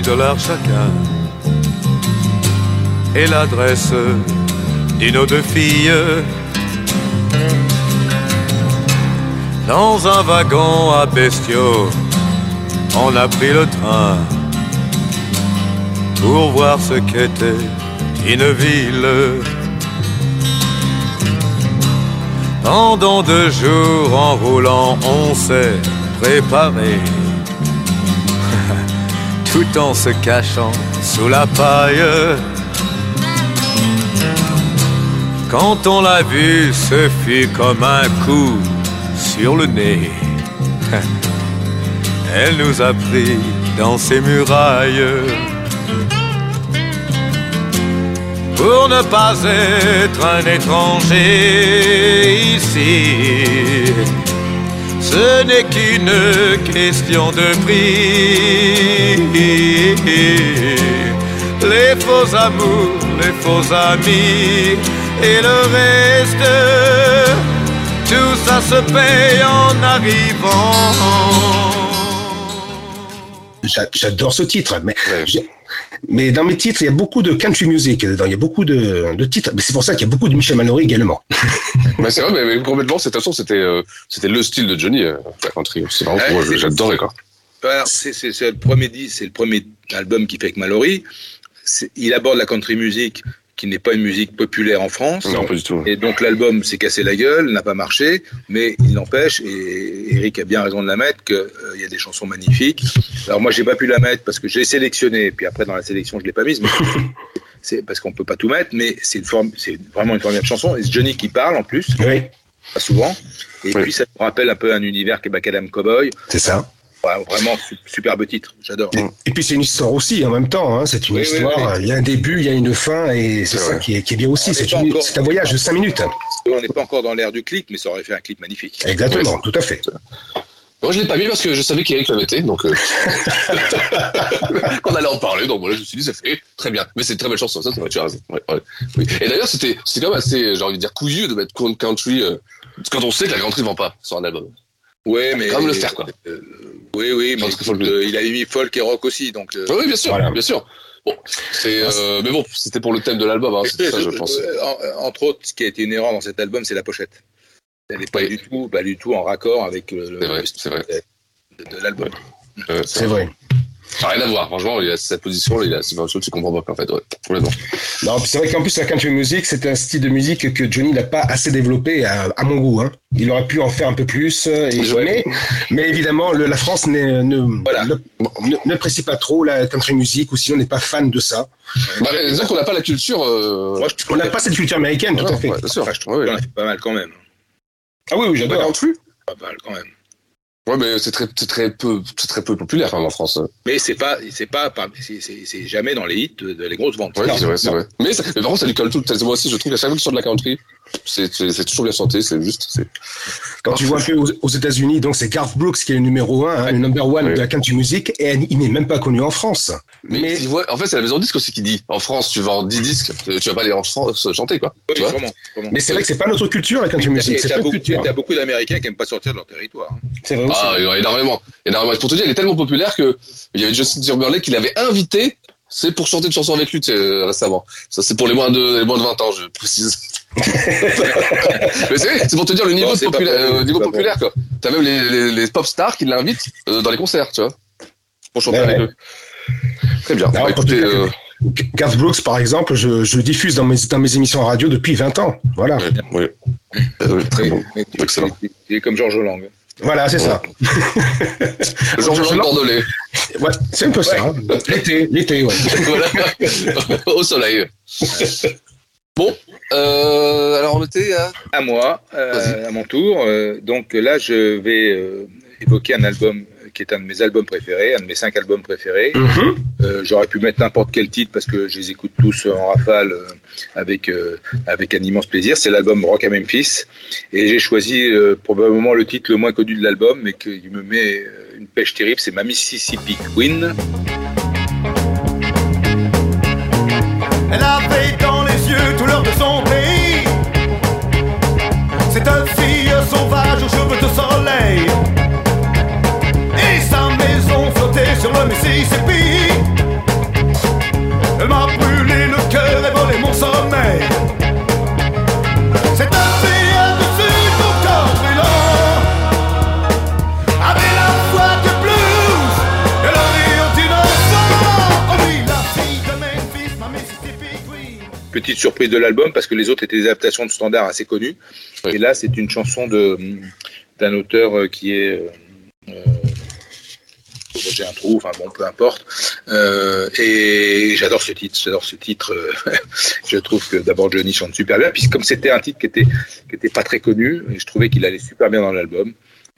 dollars chacun. Et l'adresse d'une autre fille. Dans un wagon à bestiaux, on a pris le train pour voir ce qu'était une ville. Pendant deux jours en roulant, on s'est préparé, <laughs> tout en se cachant sous la paille. Quand on l'a vu, ce fut comme un coup sur le nez. <laughs> Elle nous a pris dans ses murailles. Pour ne pas être un étranger ici, ce n'est qu'une question de prix. Les faux amours, les faux amis et le reste, tout ça se paye en arrivant. j'a- j'adore ce titre, mais, mais dans mes titres, il y a beaucoup de country music dedans, il y a beaucoup de, de titres, mais c'est pour ça qu'il y a beaucoup de Michel Mallory également. <laughs> Mais c'est vrai, mais, mais complètement, de toute façon, c'était euh, c'était le style de Johnny, euh, la country. C'est vraiment, Ouais, moi, j'adorais, quoi. Alors, c'est c'est- c'est le premier disque, c'est le premier album qu'il fait avec Mallory. C'est- Il aborde la country music qui n'est pas une musique populaire en France. Non, pas du tout. Et donc l'album s'est cassé la gueule, n'a pas marché, mais il n'empêche, et Eric a bien raison de la mettre, qu'il y a des chansons magnifiques. Alors moi, j'ai pas pu la mettre parce que j'ai sélectionné, puis après dans la sélection, je l'ai pas mise, mais <laughs> c'est parce qu'on peut pas tout mettre, mais c'est une forme, c'est vraiment une formidable chanson. Et c'est Johnny qui parle en plus, pas souvent. Et puis ça me rappelle un peu un univers qui est Macadam Cowboy. C'est ça. Ouais, vraiment su- superbe titre, j'adore. Et puis c'est une histoire aussi en même temps, hein, c'est une Oui, histoire, oui. il y a un début, il y a une fin, et c'est ça qui est, qui est bien aussi, c'est encore- un voyage de 5 minutes. On n'est pas encore dans l'ère du clip, mais ça aurait fait un clip magnifique. Exactement, tout à fait. Moi, je l'ai pas mis parce que je savais qu'Eric le mettait, donc euh... <laughs> <laughs> qu'on allait en parler. Donc voilà, je me suis dit, ça fait très bien. Mais c'est une très belle chanson, ça, c'est vrai, tu as raison. Ouais, ouais. Oui. Et d'ailleurs, c'était c'est quand même assez, j'ai envie de dire, couillu de mettre country euh, quand on sait que la country vend pas sur un album. Ouais, mais Quand même le faire, quoi. Euh, oui, oui, mais écoute, euh, il a mis folk et rock aussi, donc. euh, Ah oui, bien sûr, bien sûr. Bon, c'est, euh, mais bon, c'était pour le thème de l'album, hein, c'est ça, je <laughs> pense. En- entre autres, ce qui a été une erreur dans cet album, c'est la pochette. Elle n'est pas du tout, pas du tout en raccord avec le, le style de, de l'album. Euh, C'est vrai. Ça n'a rien à voir, franchement, il a cette position, là, il a, c'est pas une chose que tu comprends pas, qu'en fait, ouais, complètement. Non, puis c'est vrai qu'en plus la country music, c'est un style de musique que Johnny n'a pas assez développé à, à mon goût. Hein. Il aurait pu en faire un peu plus, euh, et, mais, mais évidemment, le- la France ne, ne, ne, n'apprécie pas trop la country music, ou si on n'est pas fan de ça. Bah, c'est-à-dire qu'on n'a pas la culture. euh, on n'a pas cette culture américaine, tout à fait. Ouais, bien sûr. je trouve fait pas mal quand même. Ah oui, oui, j'adore. Pas mal quand même. Ouais, mais c'est très, c'est très peu, c'est très peu populaire quand même en France. Mais c'est pas, c'est pas, c'est- c'est c'est jamais dans les hits de, de les grosses ventes. Ouais, c'est vrai, c'est vrai. Mais, ça, mais contre, ça lui colle tout. Moi aussi, je trouve qu'à chaque fois qu'il sort de la country, c'est, c'est, c'est toujours bien chanté, c'est juste, c'est. Quand tu vois peu aux, aux États-Unis, donc c'est Garth Brooks qui est le numéro un, hein, le number one de la country music, et il n'est même pas connu en France. Mais, tu vois, en fait, c'est la maison de disque aussi qui dit. En France, tu vends 10 disques, euh, tu vas pas aller en France chanter, quoi. tu vois Mais c'est vrai que c'est pas notre culture, la country music. T'as pas beaucoup, notre culture. t'as beaucoup d'Américains qui aiment pas sortir de leur territoire. hein. C'est vrai. Ah, il y en a énormément. énormément. Pour te dire, il est tellement populaire que il y avait Justin Timberlake qui l'avait invité, c'est pour chanter une chanson avec lui, tu sais, euh, récemment. Ça, c'est pour les moins de, les moins de 20 ans, je précise. <laughs> Mais c'est pour te dire le niveau, Non, de popula- euh, niveau populaire, quoi. T'as même les, les, les pop stars qui l'invitent euh, dans les concerts, tu vois. Pour chanter Ouais, avec ouais. eux. Très bien. Ah, Bah, écoutez, euh, Garth Brooks, par exemple, je, je diffuse dans mes, dans mes émissions radio depuis 20 ans. Voilà. oui. Très bon. Excellent. Il est comme Georges Lang. Voilà, c'est ça. <laughs> Georges Lang bordelais. Ouais, c'est un peu ça. hein. L'été, l'été, ouais. voilà. <laughs> Au soleil. Bon, euh, alors on était à... À moi, euh, à mon tour. Euh, donc là, je vais euh, évoquer un album qui est un de mes albums préférés, un de mes cinq albums préférés. Mhm. Euh, J'aurais pu mettre n'importe quel titre parce que je les écoute tous en rafale euh, avec, euh, avec un immense plaisir. C'est l'album Rock à Memphis. Et j'ai choisi euh, probablement le titre le moins connu de l'album, mais qui me met euh, une pêche terrible. C'est ma Mississippi Queen. Elle avait dans les yeux tout l'or de son pays. Cette fille sauvage aux cheveux de soleil. Et sa maison flottait sur le Mississippi. Petite surprise de l'album parce que les autres étaient des adaptations de standards assez connues. Et là, c'est une chanson de d'un auteur euh, qui est euh, euh, j'ai un trou, enfin bon, peu importe. Euh, et j'adore ce titre, j'adore ce titre. <laughs> je trouve que d'abord Johnny chante super bien, puis comme c'était un titre qui était qui était pas très connu, je trouvais qu'il allait super bien dans l'album.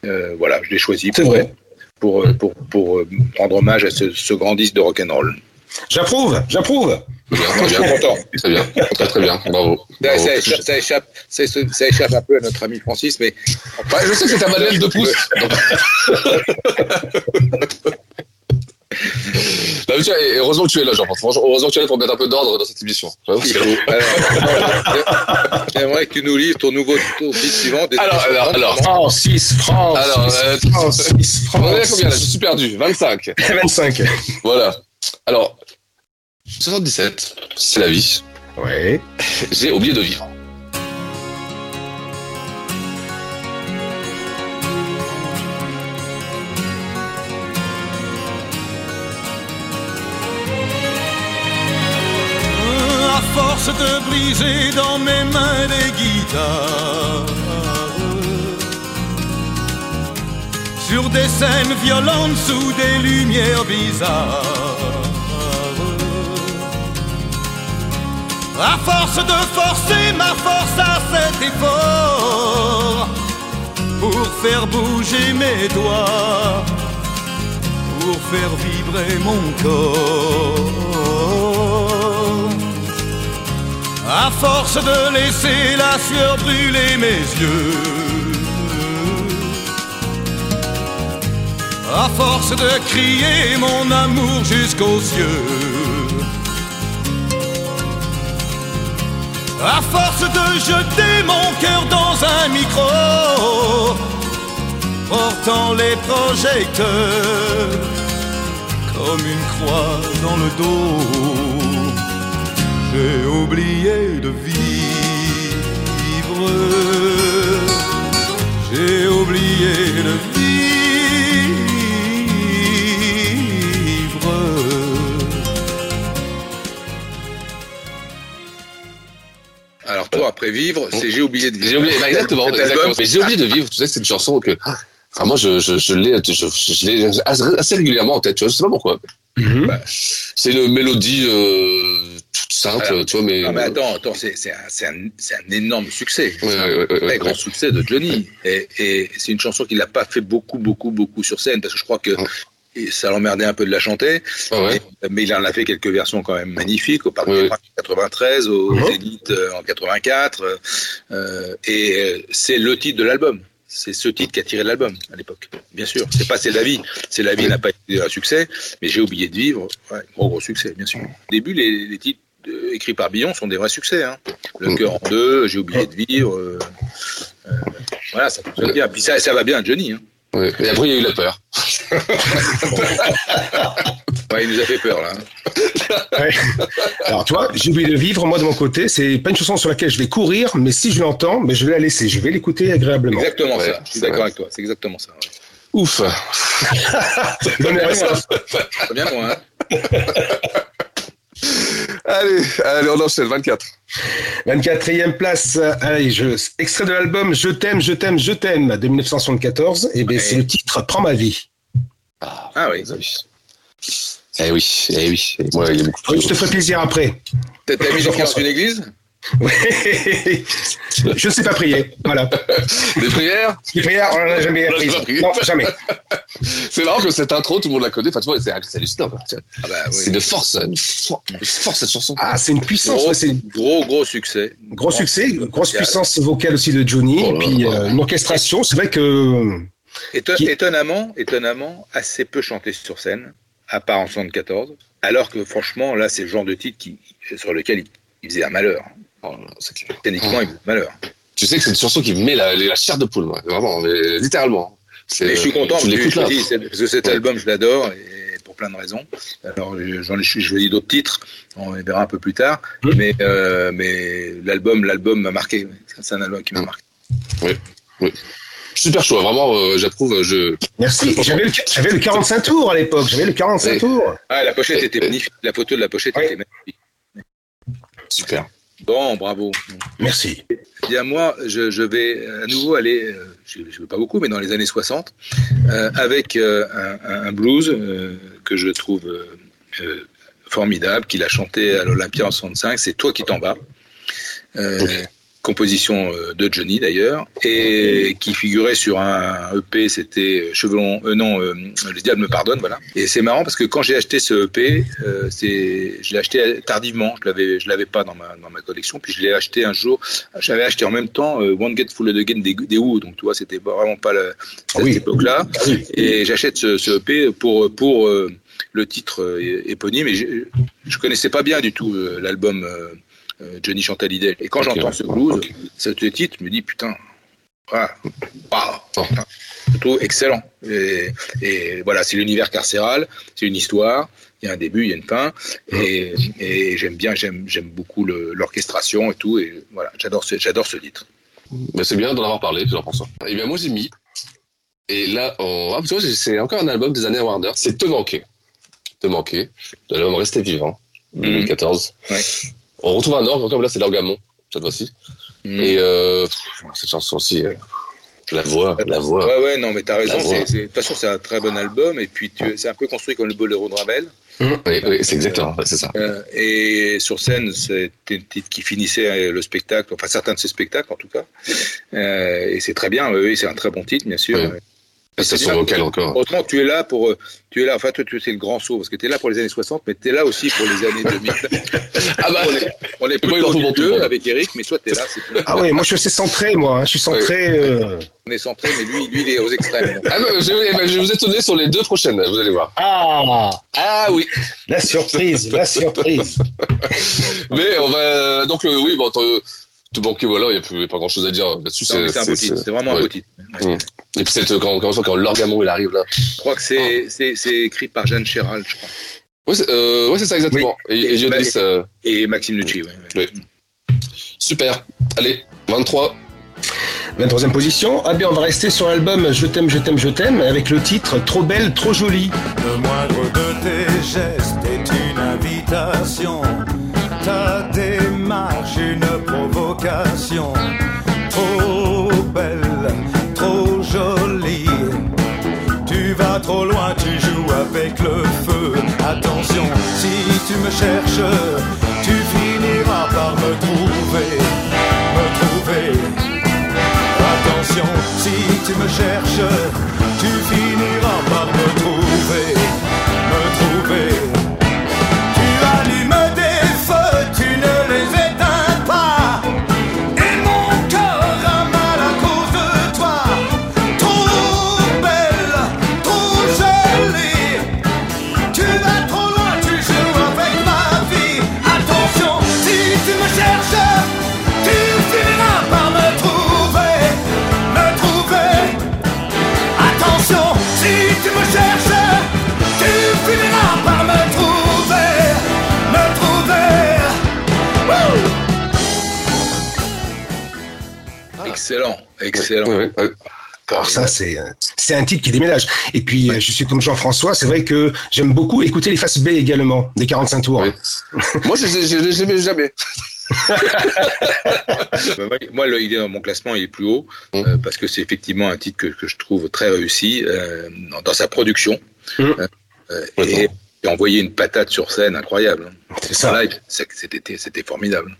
Euh, voilà, je l'ai choisi pour, vrai. pour, pour, pour, rendre hommage à ce, ce grand disque de rock'n'roll. J'approuve, j'approuve. Très bien, bien. content. Très bien, très très bien, bravo. Ça, Bravo. ça échappe, ça, échappe, ça, ça échappe un peu à notre ami Francis, mais Ouais, je sais que c'est ta madeleine de pouce. Donc- <laughs> Non, tiens, et heureusement que tu es là, Jean. Franchement, heureusement que tu es là pour mettre un peu d'ordre dans cette émission. J'aimerais que tu nous livres ton nouveau titre suivant. des- Alors, alors, alors. Francis, France. Alors, euh, Francis, On est à France. combien là? Je suis perdu. 25. 25. Voilà. Alors, 77, c'est la vie. Ouais. <laughs> J'ai oublié de vivre. À force de briser dans mes mains des guitares Sur des scènes violentes sous des lumières bizarres À force de forcer ma force à cet effort Pour faire bouger mes doigts Pour faire vibrer mon corps. À force de laisser la sueur brûler mes yeux À force de crier mon amour jusqu'aux cieux À force de jeter mon cœur dans un micro Portant les projecteurs Comme une croix dans le dos j'ai oublié de vivre. J'ai oublié de vivre. Alors, après vivre, c'est J'ai oublié de vivre. J'ai oublié, bah, exactement, exactement. Mais j'ai oublié de vivre. Tu sais, c'est une chanson que, enfin, moi, je, je, je l'ai, je, je l'ai assez régulièrement en tête. Tu vois, je sais pas pourquoi. Bah, c'est une mélodie euh, toute simple, Voilà. tu vois, mais. Non, mais attends, attends, c'est c'est un, c'est un, c'est un énorme succès. Ouais, C'est un ouais, ouais, très ouais, grand ouais. succès de Johnny. Et, et c'est une chanson qu'il n'a pas fait beaucoup, beaucoup, beaucoup sur scène, parce que je crois que et ça l'emmerdait un peu de la chanter. Mais, mais il en a fait quelques versions quand même magnifiques, au Parc des Princes en 93, au Mhm. Zénith euh, en 84. euh, euh, et euh, c'est le titre de l'album. C'est ce titre qui a tiré l'album à l'époque. Bien sûr. C'est pas C'est la vie. C'est la vie n'a pas été un succès, mais j'ai oublié de vivre. Ouais, gros, gros succès, bien sûr. Au début, les, les titres euh, écrits par Billon sont des vrais succès. Hein. Le cœur en deux, j'ai oublié de vivre. euh, euh, voilà, ça fonctionne bien. Puis ça, ça va bien, Johnny. Hein. Ouais. Et après, il y a eu la peur. <laughs> Ouais, il nous a fait peur, là. hein. Ouais. Alors, toi, j'ai oublié de vivre, moi, de mon côté. C'est pas une chanson sur laquelle je vais courir, mais si je l'entends, mais je vais la laisser. Je vais l'écouter agréablement. Exactement Ouais, ça. Je suis d'accord avec toi. C'est exactement ça. ouais. Ouf. <laughs> Sauf. Très bien, moi. Hein. <laughs> Allez, allez, on enchaîne, 24. 24e place, allez, je, extrait de l'album Je t'aime, je t'aime, je t'aime de 1974. Et bien, c'est le titre Prends ma vie. Ah oui. Eh oui, eh oui. Et moi, il y a beaucoup Oui, je te ferai plaisir après. T'as mis les dans une église? Oui. <laughs> je ne sais pas prier. Voilà. Des prières? Les prières, on n'en a jamais en appris. Non, jamais. C'est marrant que cette intro, tout le monde la connaît. Enfin, tu vois, c'est c'est hallucinant. Ah bah oui. C'est de force, une force, cette chanson. Ah, c'est une puissance. Gros, ouais, c'est gros, gros succès. gros succès, grosse puissance vocale aussi de Johnny, Oh et puis euh, une orchestration. C'est vrai que Éton- Qui- Étonnamment, étonnamment, assez peu chanté sur scène, à part en 74. Alors que franchement, là, c'est le genre de titre qui, sur lequel il, il faisait un malheur. Oh c'est clair. Techniquement, il faisait un malheur. Tu sais que c'est une chanson qui me met la, la chair de poule, moi. Vraiment, mais littéralement. Et je suis content Tu que, l'écoutes je là. te dis, parce que cet Ouais. album, je l'adore, et pour plein de raisons. Alors, j'en ai je d'autres titres, on les verra un peu plus tard. Mmh. Mais, euh, mais l'album, l'album m'a marqué. C'est un album qui m'a marqué. Oui, oui. Super choix, vraiment, euh, j'approuve. Je... merci. J'avais le, j'avais le 45 tours à l'époque. J'avais le 45 Oui. tours. Ah, la pochette était magnifique. La photo de la pochette Ouais. était magnifique. Super. Bon, bravo. Merci. Eh Bien, moi, je, je vais à nouveau aller, euh, je ne veux pas beaucoup, mais dans les années 60, euh, avec euh, un, un blues euh, que je trouve euh, euh, formidable, qu'il a chanté à l'Olympia en 65, c'est Toi qui t'en vas. Euh, Composition euh, de Johnny d'ailleurs, et qui figurait sur un EP, c'était Chevelon, euh, non, euh, Le Diable me pardonne, voilà. Et c'est marrant parce que quand j'ai acheté ce EP, euh, c'est, je l'ai acheté tardivement, je l'avais, je l'avais pas dans ma, dans ma collection, puis je l'ai acheté un jour, j'avais acheté en même temps euh, One Get Full Again des, des Who, donc tu vois, c'était vraiment pas la, cette oui. époque-là. Ah. Et j'achète ce, ce EP pour, pour, euh, le titre euh, éponyme. Et je, je connaissais pas bien du tout euh, l'album euh, Johnny Chantalidé. Et quand j'entends ouais. ce blues, Ok. ce titre, me dis putain, ah, putain, je trouve excellent. Et, et voilà, c'est l'univers carcéral, c'est une histoire. Il y a un début, il y a une fin, et, et j'aime bien, j'aime, j'aime beaucoup l'orchestration et tout, et voilà, j'adore ce, j'adore ce titre. Mais c'est bien d'en avoir parlé, pense. Et bien moi j'ai mis. Et là, on... ah, c'est encore un album des années Warner. C'est Te manquer. Te manquer. De l'album Rester vivant, 2014. On retrouve un ordre, comme là c'est l'orgamon, cette fois-ci. Et euh, cette chanson aussi, euh, la voix, la voix. Ouais, ouais, non, mais t'as raison. De toute façon, c'est un très bon album, et puis c'est un peu construit comme le boléro de Ravel. Oui, oui, c'est exactement, c'est ça. Euh, et sur scène, c'était une titre qui finissait le spectacle, enfin certains de ses spectacles en tout cas. Euh, et c'est très bien, oui, c'est un très bon titre, bien sûr. Bien. vocale encore. Que tu es là pour, euh, tu es là, enfin toi tu c'est le grand saut parce que tu es là pour les années 60, mais tu es là aussi pour les années 2000. <laughs> ah bah, on est, on est pas plus dans deux avec Eric, mais soit tu es là, plus- Ah ouais, moi je suis assez centré, moi. hein. Je suis centré. euh, on est centré, mais lui, lui il est aux extrêmes. <laughs> Ah bah, je, vais- je vais vous étonner sur les deux prochaines, vous allez voir. Ah Ah oui La surprise, la surprise. <laughs> Mais on va. Donc, euh, oui, bon, manquer, voilà, il n'y a, plus- pas grand chose à dire là-dessus. C'est un beau titre, c'est vraiment un beau titre. Mm. Et puis, c'est, euh, quand, quand, quand l'orgamon il arrive là. Je crois que c'est c'est- c'est écrit par Jeanne Chéral, je crois. Ouais, c'est, euh, ouais, c'est ça, exactement. Et, euh, Et Maxime Nucci, ouais. oui. Super. Allez, 23. 23e position. Ah bien, on va rester sur l'album Je t'aime, je t'aime, je t'aime avec le titre Trop belle, trop jolie. Le moindre de tes gestes est une invitation. Ta démarche Trop belle, trop jolie. Tu vas trop loin, tu joues avec le feu. Attention, si tu me cherches, tu finiras par me trouver, me trouver. Attention, si tu me cherches, Alors ça, c'est c'est un titre qui déménage. Et puis, je suis comme Jean-François, c'est vrai que j'aime beaucoup écouter les faces B également, des 45 tours. <laughs> Moi, je je- je- je l'aimais jamais. <laughs> Moi, le- il est dans mon classement, il est plus haut euh, parce que c'est effectivement un titre que, que je trouve très réussi euh, dans, dans sa production Euh, euh, et, et envoyer une patate sur scène incroyable. C'est ça. Live, c'est- c'était c'était formidable.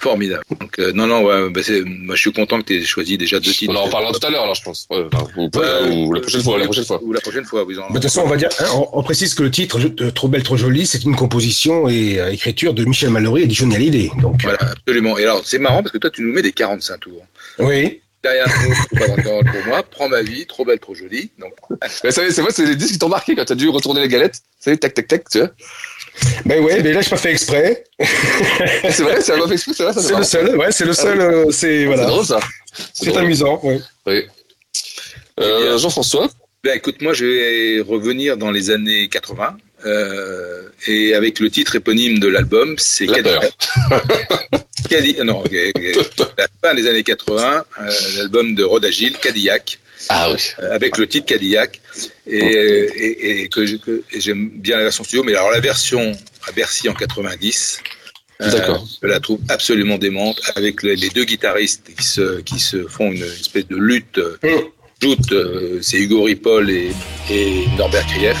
Formidable. Donc, euh, non, non, ouais, bah, je suis content que tu aies choisi déjà deux titres. On en reparlera tout à l'heure, alors, je pense. Ouais, ou, ou la prochaine fois, la prochaine fois. Ou la prochaine fois, oui. en- De toute façon, on va dire, hein, on, on précise que le titre Je- euh, Trop belle, trop jolie, c'est une composition et euh, écriture de Michel Mallory et de Johnny Hallyday. Donc, Voilà, absolument. Et alors, c'est marrant parce que toi, tu nous mets des 45 tours. oui. Derrière pour moi, prends ma vie, trop belle, trop jolie. Donc, c'est vrai, c'est les disques qui t'ont marqué quand t'as dû retourner les galettes. C'est tac, tac, tac, tu vois. Ben ouais, mais là, je <laughs> pas fait exprès. c'est vrai, c'est un mauvais exprès, c'est vrai. C'est le seul, ouais, c'est le seul, Ah oui. euh, c'est, voilà. C'est drôle, ça. C'est amusant, ouais. Oui. Euh, Jean-François Ben, écoute, moi, je vais revenir dans les années 80. euh, et avec le titre éponyme de l'album, c'est La peur. <laughs> Cadi- non, <laughs> la fin des années 80, euh, l'album de Rod Agile, Cadillac. Ah oui. Euh, avec le titre Cadillac. Et, et, et que, j'aime bien la version studio, mais alors la version à Bercy en 90. euh, je la trouve absolument démente avec les, les deux guitaristes qui se, qui se font une espèce de lutte. euh, joute, euh, c'est Hugo Ripoll et, et Norbert Krief,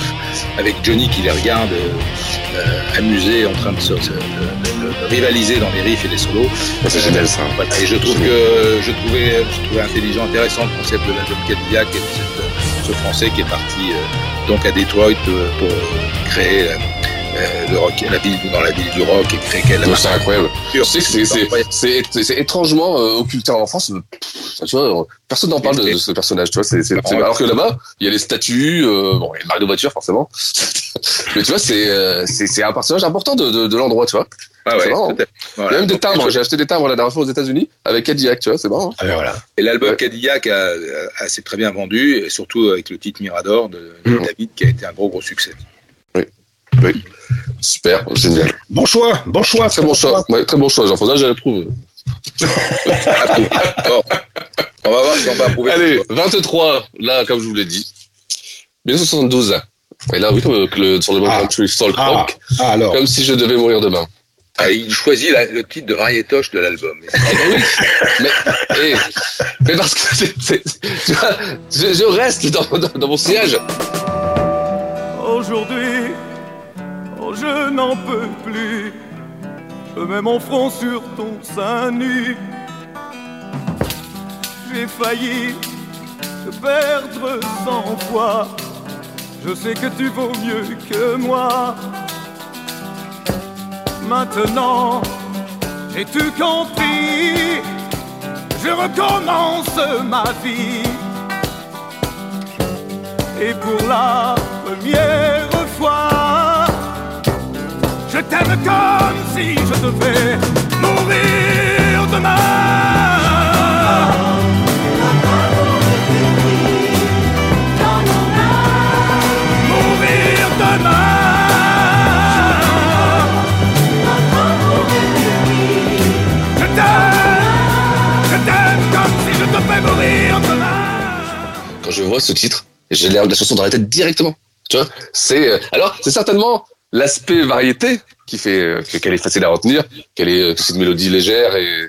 avec Johnny qui les regarde euh, amusés, en train de, se, se- de- de- de rivaliser dans les riffs et les solos. C'est génial, ça. Voilà, et je trouve que je trouvais, je trouvais intelligent, intéressant le concept de l'album Cadillac et de cette- ce Français qui est parti euh, donc à Detroit pour créer euh, euh, le rock, la ville dans la ville du rock et créer quelle C'est incroyable. C'est- étrangement euh, occulté en France. tu vois, personne n'en parle de, ce personnage, tu vois. C'est, alors que là-bas, il y a les statues, euh, bon, il y a le marque de voiture forcément. <laughs> Mais tu vois, c'est, euh, c'est, c'est un personnage important de, de, de l'endroit, tu vois. Ah ouais, c'est marrant. hein. peut-être. Il y a Voilà. même des timbres. je- J'ai acheté des timbres la dernière fois aux États-Unis avec Cadillac, tu vois, c'est marrant. Ah, voilà. Et l'album Cadillac a, a- s'est très bien vendu, et surtout avec le titre Mirador de, de Mm. David, qui a été un gros gros succès. Oui. Super, génial. Bon choix, bon choix. Très bon choix. Ouais, très bon choix, Jean-François, j'approuve. Bon, on va voir si on va approuver. Allez, 23, là, comme je vous l'ai dit. 1972. Et là, oui, comme le, sur le bon country folk Ah. rock. Ah, alors. Comme si je devais mourir demain. Ah, il choisit la- le titre de variétoche de l'album. Ah bah mais, eh, mais parce que tu vois, je, je reste dans, dans, dans mon siège. Aujourd'hui, oh, je n'en peux plus. Je mets mon front sur ton sein nu. J'ai failli te perdre cent fois. Je sais que tu vaux mieux que moi. Maintenant, j'ai tout compris? Je recommence ma vie. Et pour la première fois, je t'aime comme si je devais mourir demain. Je vois ce titre, j'ai l'air de la chanson dans la tête directement. Tu vois, c'est, euh, alors, c'est certainement l'aspect variété qui fait euh, que- qu'elle est facile à retenir, qu'elle est, euh, c'est une mélodie légère et,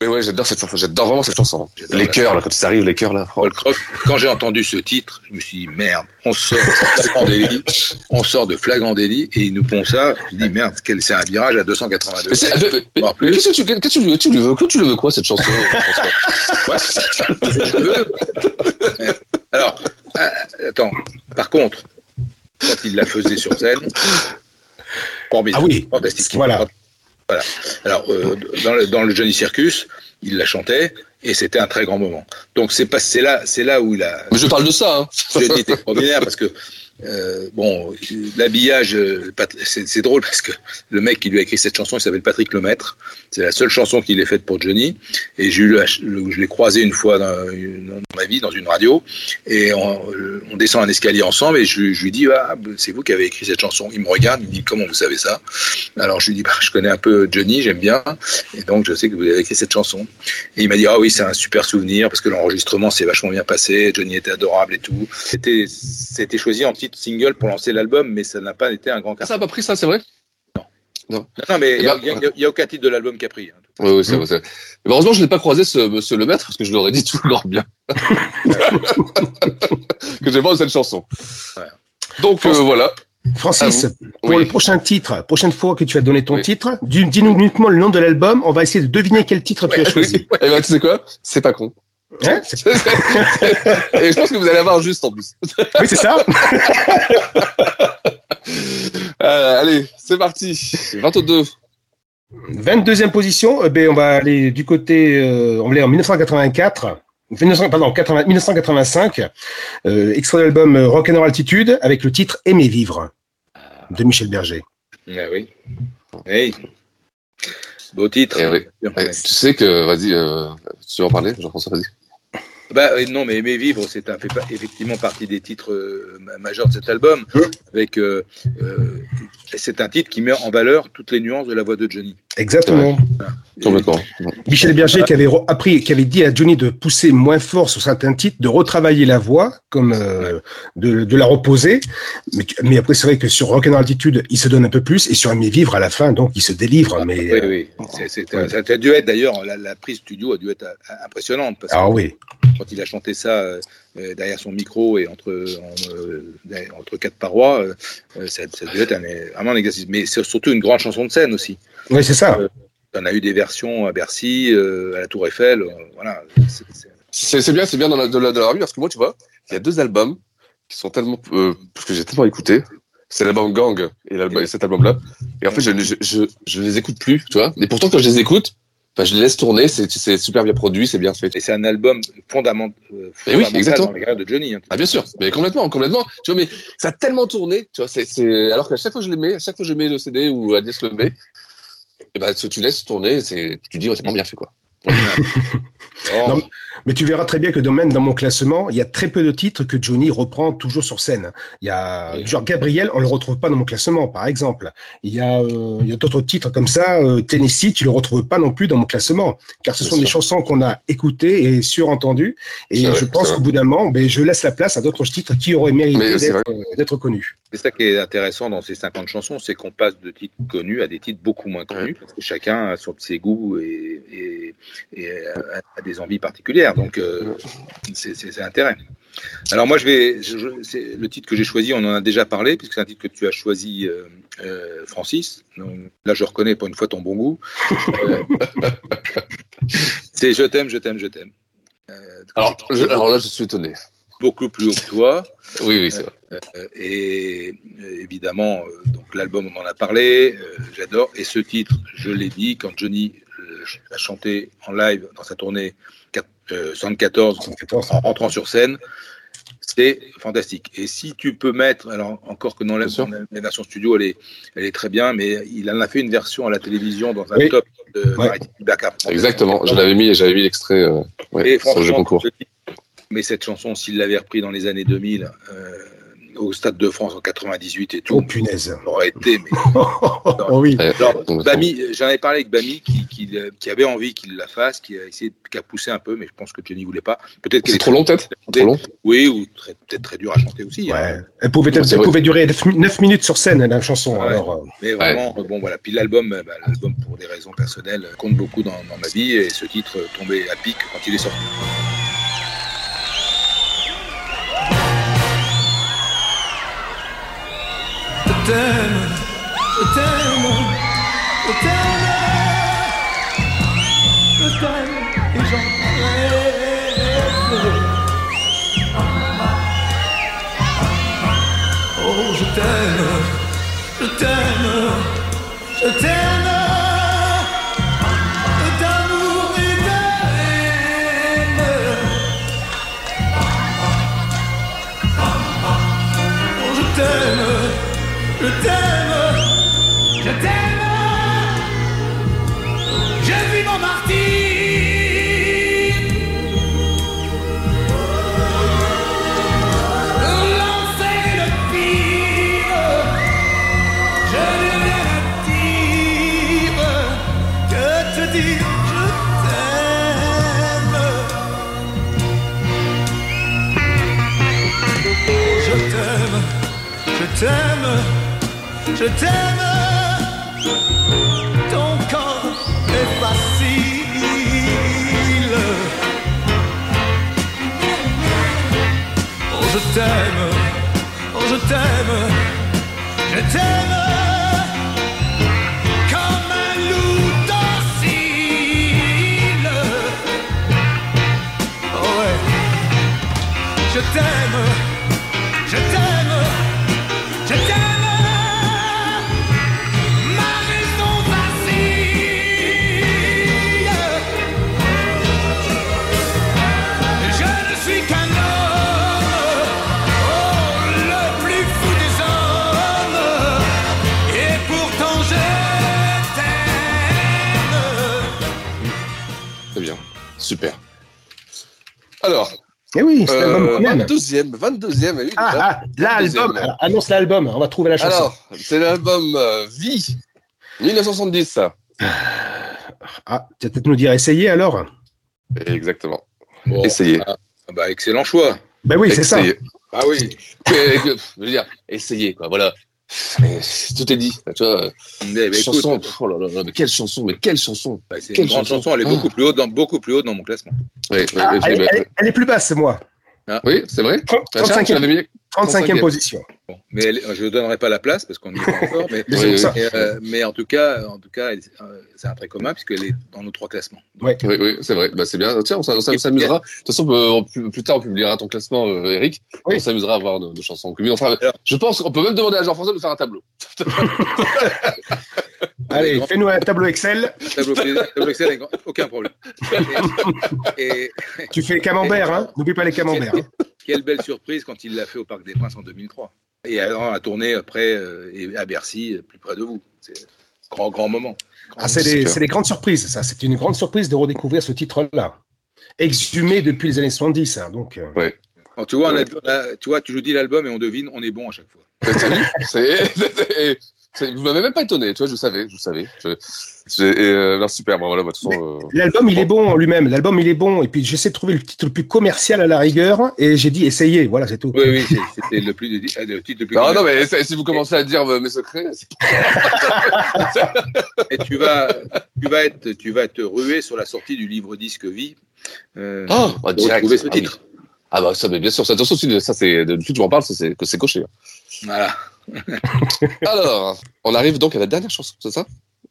mais ouais, j'adore cette chanson, j'adore vraiment cette chanson. Les chœurs, là, quand ça arrive, les chœurs, là. Oh, quand j'ai entendu ce titre, je me suis dit merde, on sort de flagrant délit, on sort de flagrant délit et ils nous font ça. Je me dis merde, c'est un virage à 282. Mais, c'est- mais- mais- mais qu'est-ce que tu, que veux, que tu le veux quoi, cette chanson. <laughs> Je veux. Alors, euh, attends, par contre, quand il la faisait sur scène, formidable, Ah oui, fantastique. voilà. Voilà. Alors, euh, dans, le, dans le Johnny Circus, il la chantait et c'était un très grand moment. Donc, c'est pas, c'est là, c'est là où il a. Mais je parle de ça, hein. <laughs> Dis extraordinaire parce que euh, bon, l'habillage, euh, c'est drôle parce que le mec qui lui a écrit cette chanson, il s'appelle Patrick Lemaître. C'est la seule chanson qu'il ait faite pour Johnny. Et je l'ai croisé une fois dans, ma vie dans une radio. Et on, on descend un escalier ensemble et je, lui dis ah, c'est vous qui avez écrit cette chanson. Il me regarde, il me dit comment vous savez ça? Alors je lui dis bah, je connais un peu Johnny, j'aime bien. Et donc je sais que vous avez écrit cette chanson. Et il m'a dit ah oui c'est un super souvenir parce que l'enregistrement s'est vachement bien passé. Johnny était adorable et tout. C'était choisi en titre single pour lancer l'album, mais ça n'a pas été un grand cas. Ça a pas pris ça, c'est vrai Non, non, mais il Eh n'y a, ben, il y a- il aucun titre de l'album qui a pris. hein. Oui, oui, c'est vrai. Mais heureusement, je n'ai pas croisé ce monsieur le maître, parce que je l'aurais dit tout leur bien. <laughs> que j'aime pas cette chanson. Donc, euh, voilà. Francis, pour Oui. le prochain titre, prochaine fois que tu vas donner ton titre, dis- dis-nous uniquement le nom de l'album. On va essayer de deviner quel titre tu as choisi. <laughs> Eh ben, tu sais quoi? C'est pas con. Hein <laughs> Et je pense que vous allez avoir juste en plus. oui, c'est ça. <laughs> Euh, allez, c'est parti. 22. 22e position, eh ben, on va aller du côté, euh, on va aller en 1984. 1900 pardon, 80 1985, euh, extrait de l'album euh, Rock and Roll Altitude avec le titre Aimer vivre de Michel Berger. Ah oui. Oui. Beau titre. Eh oui. Eh, tu sais que, vas-y, euh, tu veux en parler, Jean-François, vas-y. Bah, euh, non, mais Aimer vivre, c'est un, fait pas- effectivement partie des titres euh, ma- majeurs de cet album. Avec, c'est un titre qui met en valeur toutes les nuances de la voix de Johnny. Exactement. Complètement. Michel Berger qui avait appris, qui avait dit à Johnny de pousser moins fort sur certains titres, de retravailler la voix, comme euh, de, de la reposer. Mais, après, c'est vrai que sur Rock and Altitude, il se donne un peu plus, et sur Aimer vivre à la fin, donc il se délivre. Mais Oui, euh, oui. C'est- C'est un, c'est un dû être d'ailleurs, la, la prise studio a dû être euh, impressionnante. Parce Ah que oui. Quand il a chanté ça euh, derrière son micro et entre, en, euh, entre quatre parois, euh, euh, ça, ça a dû être un, vraiment un exercice. Mais c'est surtout une grande chanson de scène aussi. Oui, c'est ça. Euh, on a eu des versions à Bercy, euh, à la Tour Eiffel. euh, voilà. C'est- bien, c'est bien dans la, de la, de la revue, parce que moi, tu vois, il y a deux albums qui sont tellement, euh, que j'ai tellement écouté. C'est l'album Gang et, cet album-là. Et en fait, je, je, je, je les écoute plus, tu vois. Et pourtant, quand je les écoute, Enfin, je les laisse tourner, c'est super bien produit, c'est bien fait. Et c'est un album fondament, euh, Et oui, fondamental exactement. dans la carrière de Johnny. hein. Ah bien sûr, mais complètement, complètement. Tu vois, mais ça a tellement tourné, tu vois, c'est, alors qu'à chaque fois que je le mets, à chaque fois que je mets le CD ou Agnès le met, et ben, tu laisses tourner, c'est, tu dis, oh, c'est vraiment bien fait, quoi. Non, mais- tu verras très bien que dans- même dans mon classement, il y a très peu de titres que Johnny reprend toujours sur scène. Il y a genre Gabriel, on le retrouve pas dans mon classement, par exemple. Il y a, euh, il y a d'autres titres comme ça. euh, Tennessee, tu le retrouves pas non plus dans mon classement, car ce sont des chansons qu'on a écoutées et surentendues. Et vrai, je pense qu'au bout d'un moment, ben, je laisse la place à d'autres titres qui auraient mérité d'être euh, d'être connus. C'est ça qui est intéressant dans ces 50 chansons, c'est qu'on passe de titres connus à des titres beaucoup moins connus, parce que chacun a son, ses goûts et, et, et a, a des envies particulières. Donc, euh, c'est intérêt. Alors moi, je vais, je- je- c'est le titre que j'ai choisi, on en a déjà parlé, puisque c'est un titre que tu as choisi, euh, euh, Francis. Donc, là, je reconnais pour une fois ton bon goût. Euh, <laughs> c'est Je t'aime, je t'aime, je t'aime. Euh, Alors, je- alors là, je suis étonné. Beaucoup plus haut que toi. Oui, oui, c'est vrai. Euh, et euh, évidemment, euh, donc l'album, on en a parlé, euh, j'adore. Et ce titre, je l'ai dit, quand Johnny euh, a chanté en live dans sa tournée quat- euh, 74, en rentrant sur scène, c'est fantastique. Et si tu peux mettre, alors encore que dans la, version studio, elle est, elle est très bien, mais il en a fait une version à la télévision dans un Oui. top de Ouais. Backup. Exactement, je l'avais mis, j'avais mis l'extrait, euh, ouais, sur le jeu concours. mais cette chanson, s'il l'avait repris dans les années 2000, euh, au Stade de France en 98 et tout, Oh punaise. ça aurait été. Mais... <laughs> Oh oui. Alors, Bami, j'en avais parlé avec Bami qui, qui, qui avait envie qu'il la fasse, qui a essayé, qui a poussé un peu, mais je pense que Johnny voulait pas. Peut-être qu'elle est trop long, peut-être Trop long Oui, ou très- peut-être très dur à chanter aussi. hein. Elle pouvait, elle pouvait durer 9, minutes sur scène, la chanson. Ouais. Alors, euh, Mais vraiment, euh, bon voilà. Puis l'album, euh, bah, l'album pour des raisons personnelles compte beaucoup dans, dans ma vie et ce titre tombait à pic quand il est sorti. T'aime, je t'aime, je t'aime, je t'aime et j'en. Oh, je t'aime, je t'aime, je t'aime. Je t'aime, 22e, 22e, oui, Ah, ah, l'album. 22e. Alors, Annonce l'album, on va trouver la chanson. Alors, c'est l'album euh, Vie, 1970, ça. Ah, tu vas peut-être nous dire essayer alors Exactement. Bon, Essayez. ah, bah, excellent choix. Ben oui, c'est ça. Ah oui. <laughs> Je veux dire, essayez, quoi, voilà. Mais tout est dit, tu vois. Mais, bah, chanson, écoute, pff, oh là là là, mais quelle chanson, mais quelle chanson. bah, c'est Quelle une grande chanson. chanson, elle est Ah. beaucoup plus haute dans, beaucoup plus haute dans mon classement. Oui, oui, Ah, oui, elle, elle est- elle est plus basse, c'est moi. oui, c'est vrai. Ah, tiens, 35e, tu l'avais mis 35e position. Bon, mais elle- je ne donnerai pas la place parce qu'on n'y est pas encore. Mais, euh, mais en tout cas, en tout cas, elle- euh, c'est un trait commun puisqu'elle est dans nos trois classements. Oui, oui, c'est vrai. Bah, c'est bien. Tiens, on s'a- on s'a- s'amusera. De toute façon, on- plus, tard, on publiera ton classement, euh, Eric. On s'amusera à voir nos, nos chansons. Enfin, je pense qu'on peut même demander à Jean-François de faire un tableau. <laughs> <laughs> Allez, fais-nous un tableau Excel. tableau, tableau Excel, aucun problème. Et, et- <laughs> Tu fais camembert, hein N'oublie pas les camemberts. hein. quelle belle surprise quand il l'a fait au Parc des Princes en 2003. Et alors, a tourné après euh, et à Bercy, plus près de vous. C'est un grand, grand moment. Grand Ah, c'est des, c'est des grandes surprises, ça. C'est une grande surprise de redécouvrir ce titre-là. Exhumé depuis les années 70. hein, donc, euh, Ouais. Alors, tu vois, on a- tu vois, tu nous dis l'album et on devine, on est bon à chaque fois. Vous m'avez même pas étonné, tu vois, je savais, je savais. Je, je- et, euh, non, super, bon, voilà, bah, de toute euh, L'album, il est bon en lui-même. L'album, il est bon. Et puis, j'essaie de trouver le titre le plus commercial à la rigueur. Et j'ai dit, essayez. Voilà, c'est tout. Oui, oui, c'était le, plus, le titre le plus. Non, non, mais si vous commencez à dire euh, mes secrets, c'est <laughs> Et tu vas, tu vas être, tu vas te ruer sur la sortie du livre disque Vie. Euh, Oh, pour bah, direct. retrouver ce Ah oui. titre. Ah bah ça, mais bien sûr, ça, attention, si- ça c'est que tu m'en parles, ça, c'est que c'est coché. hein. Voilà. <laughs> Alors, on arrive donc à la dernière chanson, c'est ça?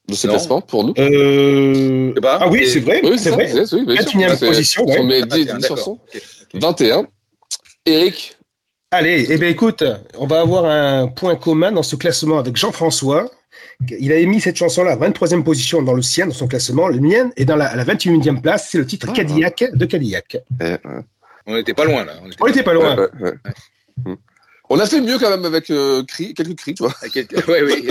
De ce Non. classement pour nous Euh... Ah oui, c'est vrai. Oui, c'est vrai. oui, bien sûr. 21e C'est- position. ouais. Mes Ah, 10, tiens, 10 d'accord. chansons. Ok. 21. Eric, Allez, eh bien écoute, on va avoir un point commun dans ce classement avec Jean-François. Il a mis cette chanson-là à 23e position dans le sien, dans son classement. Le mien est dans la, à la 21e place. C'est le titre Cadillac de Cadillac. On n'était pas loin là. On était On était pas loin. Ouais, ouais, ouais. Hmm. On a fait mieux quand même avec euh, cri, quelques cris, tu vois. Oui, <laughs> oui.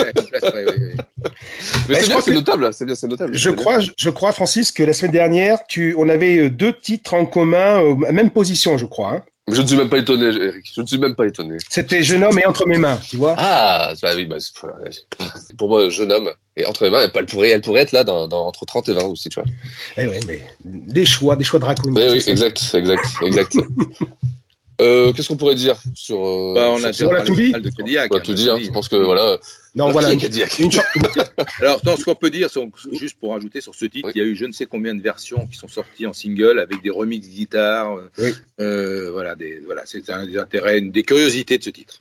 Mais c'est bien, crois c'est que- notable, c'est bien, c'est notable. Je bien. crois, je crois, Francis, que la semaine dernière, tu, on avait euh, deux titres en commun, euh, même position, je crois. hein. Je ne suis même pas étonné, Eric. Je ne suis même pas étonné. C'était Jeune homme et entre mes mains, tu vois. Ah, bah oui, bah, pour moi, jeune homme, et entre les mains, elle pourrait, elle pourrait être là dans, dans- entre 30 et 20 aussi, tu vois. Eh ouais, mais des choix, des choix draconiens. Oui, oui, exact, exact, exact. <laughs> euh, Qu'est-ce qu'on pourrait dire sur. euh, Bah, on a sur- déjà on a parlé tout dit. pas mal de Cadillac. On a tout dit, hein. Je pense que voilà. Non, voilà. Une, une <laughs> Alors, non, ce qu'on peut dire, c'est- juste pour ajouter sur ce titre, il y a eu je ne sais combien de versions qui sont sorties en single avec des remix guitare. euh, Oui. euh, voilà, des, voilà, c'est un des intérêts, une des curiosités de ce titre.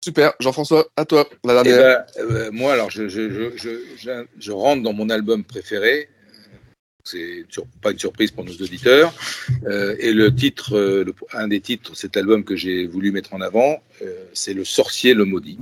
Super, Jean-François, à toi, la Eh dernière. ben, euh, moi, alors, je, je, je, je, je- je rentre dans mon album préféré. C'est pas une surprise pour nos auditeurs. Euh, et le titre, euh, le- un des titres de cet album que j'ai voulu mettre en avant, euh, c'est Le Sorcier le Maudit.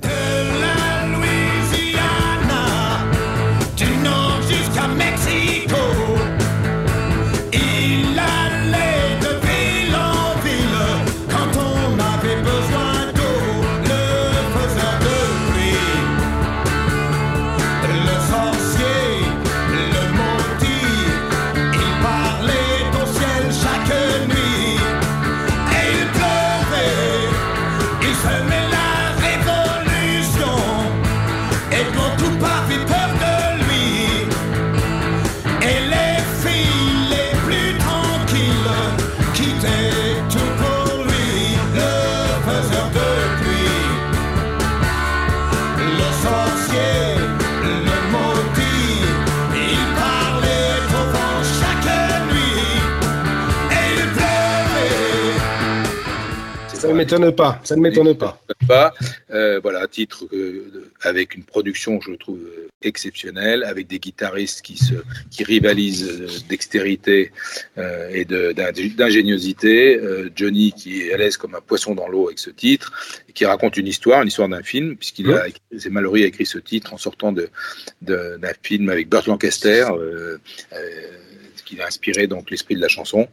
M'étonne pas. Ça ne m'étonne pas. pas. Euh, voilà, titre euh, de- avec une production, je trouve, euh, exceptionnelle, avec des guitaristes qui, se, qui rivalisent euh, dextérité euh, et de- d'ing- d'ingéniosité. Euh, Johnny qui est à l'aise comme un poisson dans l'eau avec ce titre, et qui raconte une histoire, une histoire d'un film, puisqu'il a, c'est Mallory a écrit ce titre en sortant de- de- d'un film avec Burt Lancaster. Qui a inspiré donc l'esprit de la chanson.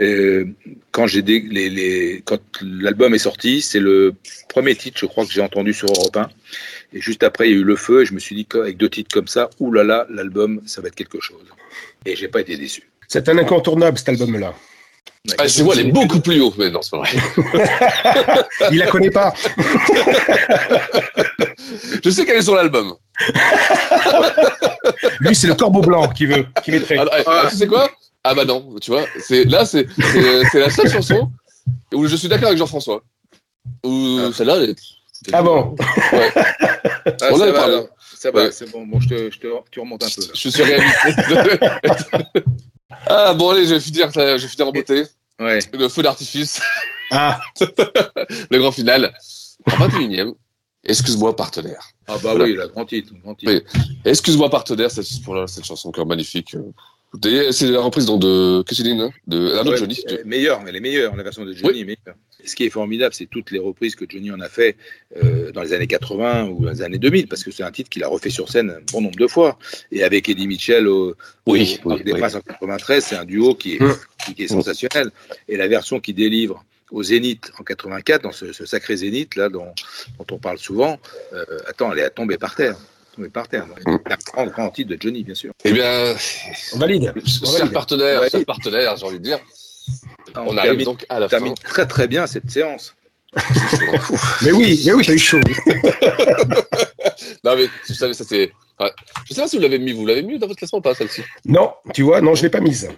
Euh, quand j'ai dé- les, les, quand l'album est sorti, c'est le premier titre, je crois, que j'ai entendu sur Europe 1. Et juste après, il y a eu Le Feu, et je me suis dit qu'avec deux titres comme ça, oulala, l'album, ça va être quelque chose. Et j'ai pas été déçu. C'est un incontournable, cet album-là. Ah, chez moi, elle est beaucoup plus haut, mais non, c'est pas vrai. <laughs> Il la connaît pas. <laughs> Je sais qu'elle est sur l'album. Lui, c'est le corbeau blanc qui veut, qui mettrait. Ah, ah, tu sais quoi? Ah bah non, tu vois, c'est là, c'est la seule chanson où je suis d'accord avec Jean-François. Où celle-là, elle est- Ah bon? Ouais. Ah, On en ça a va, parlé. alors. Ça va, Ouais. c'est bon. Bon, je te, je te, tu remontes un peu. Là. Je suis réalité. <laughs> ah bon allez, je vais finir, je vais finir en beauté. Ouais. Le feu d'artifice, Ah, <laughs> le grand final. En 21 e Excuse-moi partenaire. Ah bah Voilà. oui, la grand titre, grand titre. Oui. Excuse-moi partenaire, cette, pour la- cette chanson qui est magnifique. euh, C'est la reprise donc, de que c'est hein de la Ouais, Johnny. euh, meilleure, elle est meilleure, la version de Johnny meilleure. Ce qui est formidable, c'est toutes les reprises que Johnny en a fait euh, dans les années 80 ou dans les années 2000, parce que c'est un titre qu'il a refait sur scène un bon nombre de fois. Et avec Eddie Mitchell au, Oui, au oui, des oui. Princes en 93, c'est un duo qui est, Hum. qui est sensationnel. Et la version qu'il délivre au Zénith en 84, dans ce, ce sacré Zénith là dont, dont on parle souvent, euh, attends, elle est tombée par terre. Tombée par terre. Hum. Un grand, grand titre de Johnny, bien sûr. Eh bien, on valide. Cher partenaire, cher partenaire, j'ai envie de dire. On, arrive termine- donc à la on fin. termine très très bien cette séance. <laughs> Mais oui, mais oui, t'as eu chaud. <laughs> Non, mais vous savez, ça c'est. ouais. Je sais pas si vous l'avez mis, vous l'avez mis dans votre classement ou pas, celle-ci? Non, tu vois, non, je l'ai pas mise.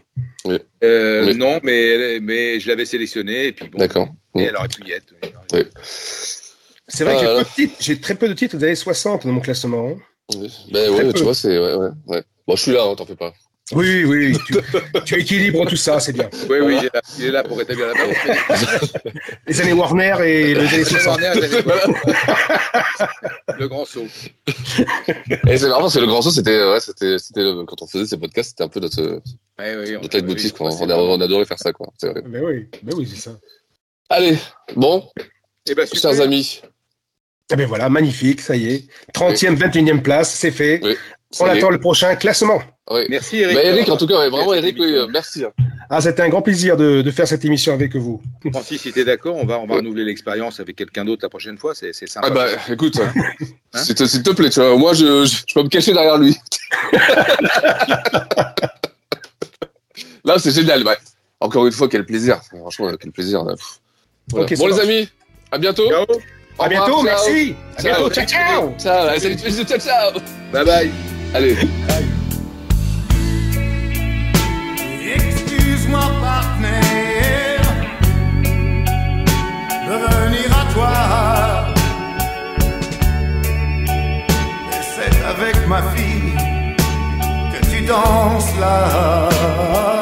Euh, Non, mais, mais je l'avais sélectionné et puis bon. D'accord. Et elle aurait pu y être. Oui. C'est vrai que j'ai Ah, peu là. de titres- j'ai très peu de titres des années 60 dans mon classement. hein. Oui. Ben ouais, mais tu vois, c'est. Ouais, ouais, ouais. Bon, je suis là, hein, t'en fais pas. Oui, oui, oui. Tu, tu équilibres tout ça, c'est bien. Oui, oui, il est là, il est là pour rétablir la balance. Les années Warner et les années 60. Warner, les années- Le grand saut. Et c'est marrant que le grand saut, c'était. Ouais, c'était, c'était le- quand on faisait ces podcasts, c'était un peu notre, Ouais, oui, on- notre leitmotiv, oui, quoi. c'est On, adorait faire ça, quoi. C'est vrai. Mais oui, mais oui, c'est ça. Allez, bon, Eh ben, chers amis. Eh ben voilà, magnifique, ça y est. 30e, 21e place, c'est fait. Oui, On attend le prochain classement. Oui. Merci Eric. Bah, Eric, en tout cas, ouais, vraiment, Eric, oui, euh, merci. hein. Ah, c'était un grand plaisir de, de faire cette émission avec vous. Francis, si t'es d'accord, on va, on va renouveler l'expérience avec quelqu'un d'autre la prochaine fois. C'est sympa. Ah bah, écoute, <laughs> s'il te, s'il te plaît, tu vois, moi, je, je, je peux me cacher derrière lui. <laughs> Là, c'est génial. ouais. Encore une fois, quel plaisir. Franchement, quel plaisir. Voilà. Ok, ça bon, les marche. amis, à bientôt. Ciao. À revoir, bientôt, ciao. merci. À bientôt, ciao, ciao. Ciao, salut, bisous, ciao, ciao. Bye bye. Allez. Excuse-moi, partenaire, de venir à toi. Et c'est avec ma fille que tu danses là.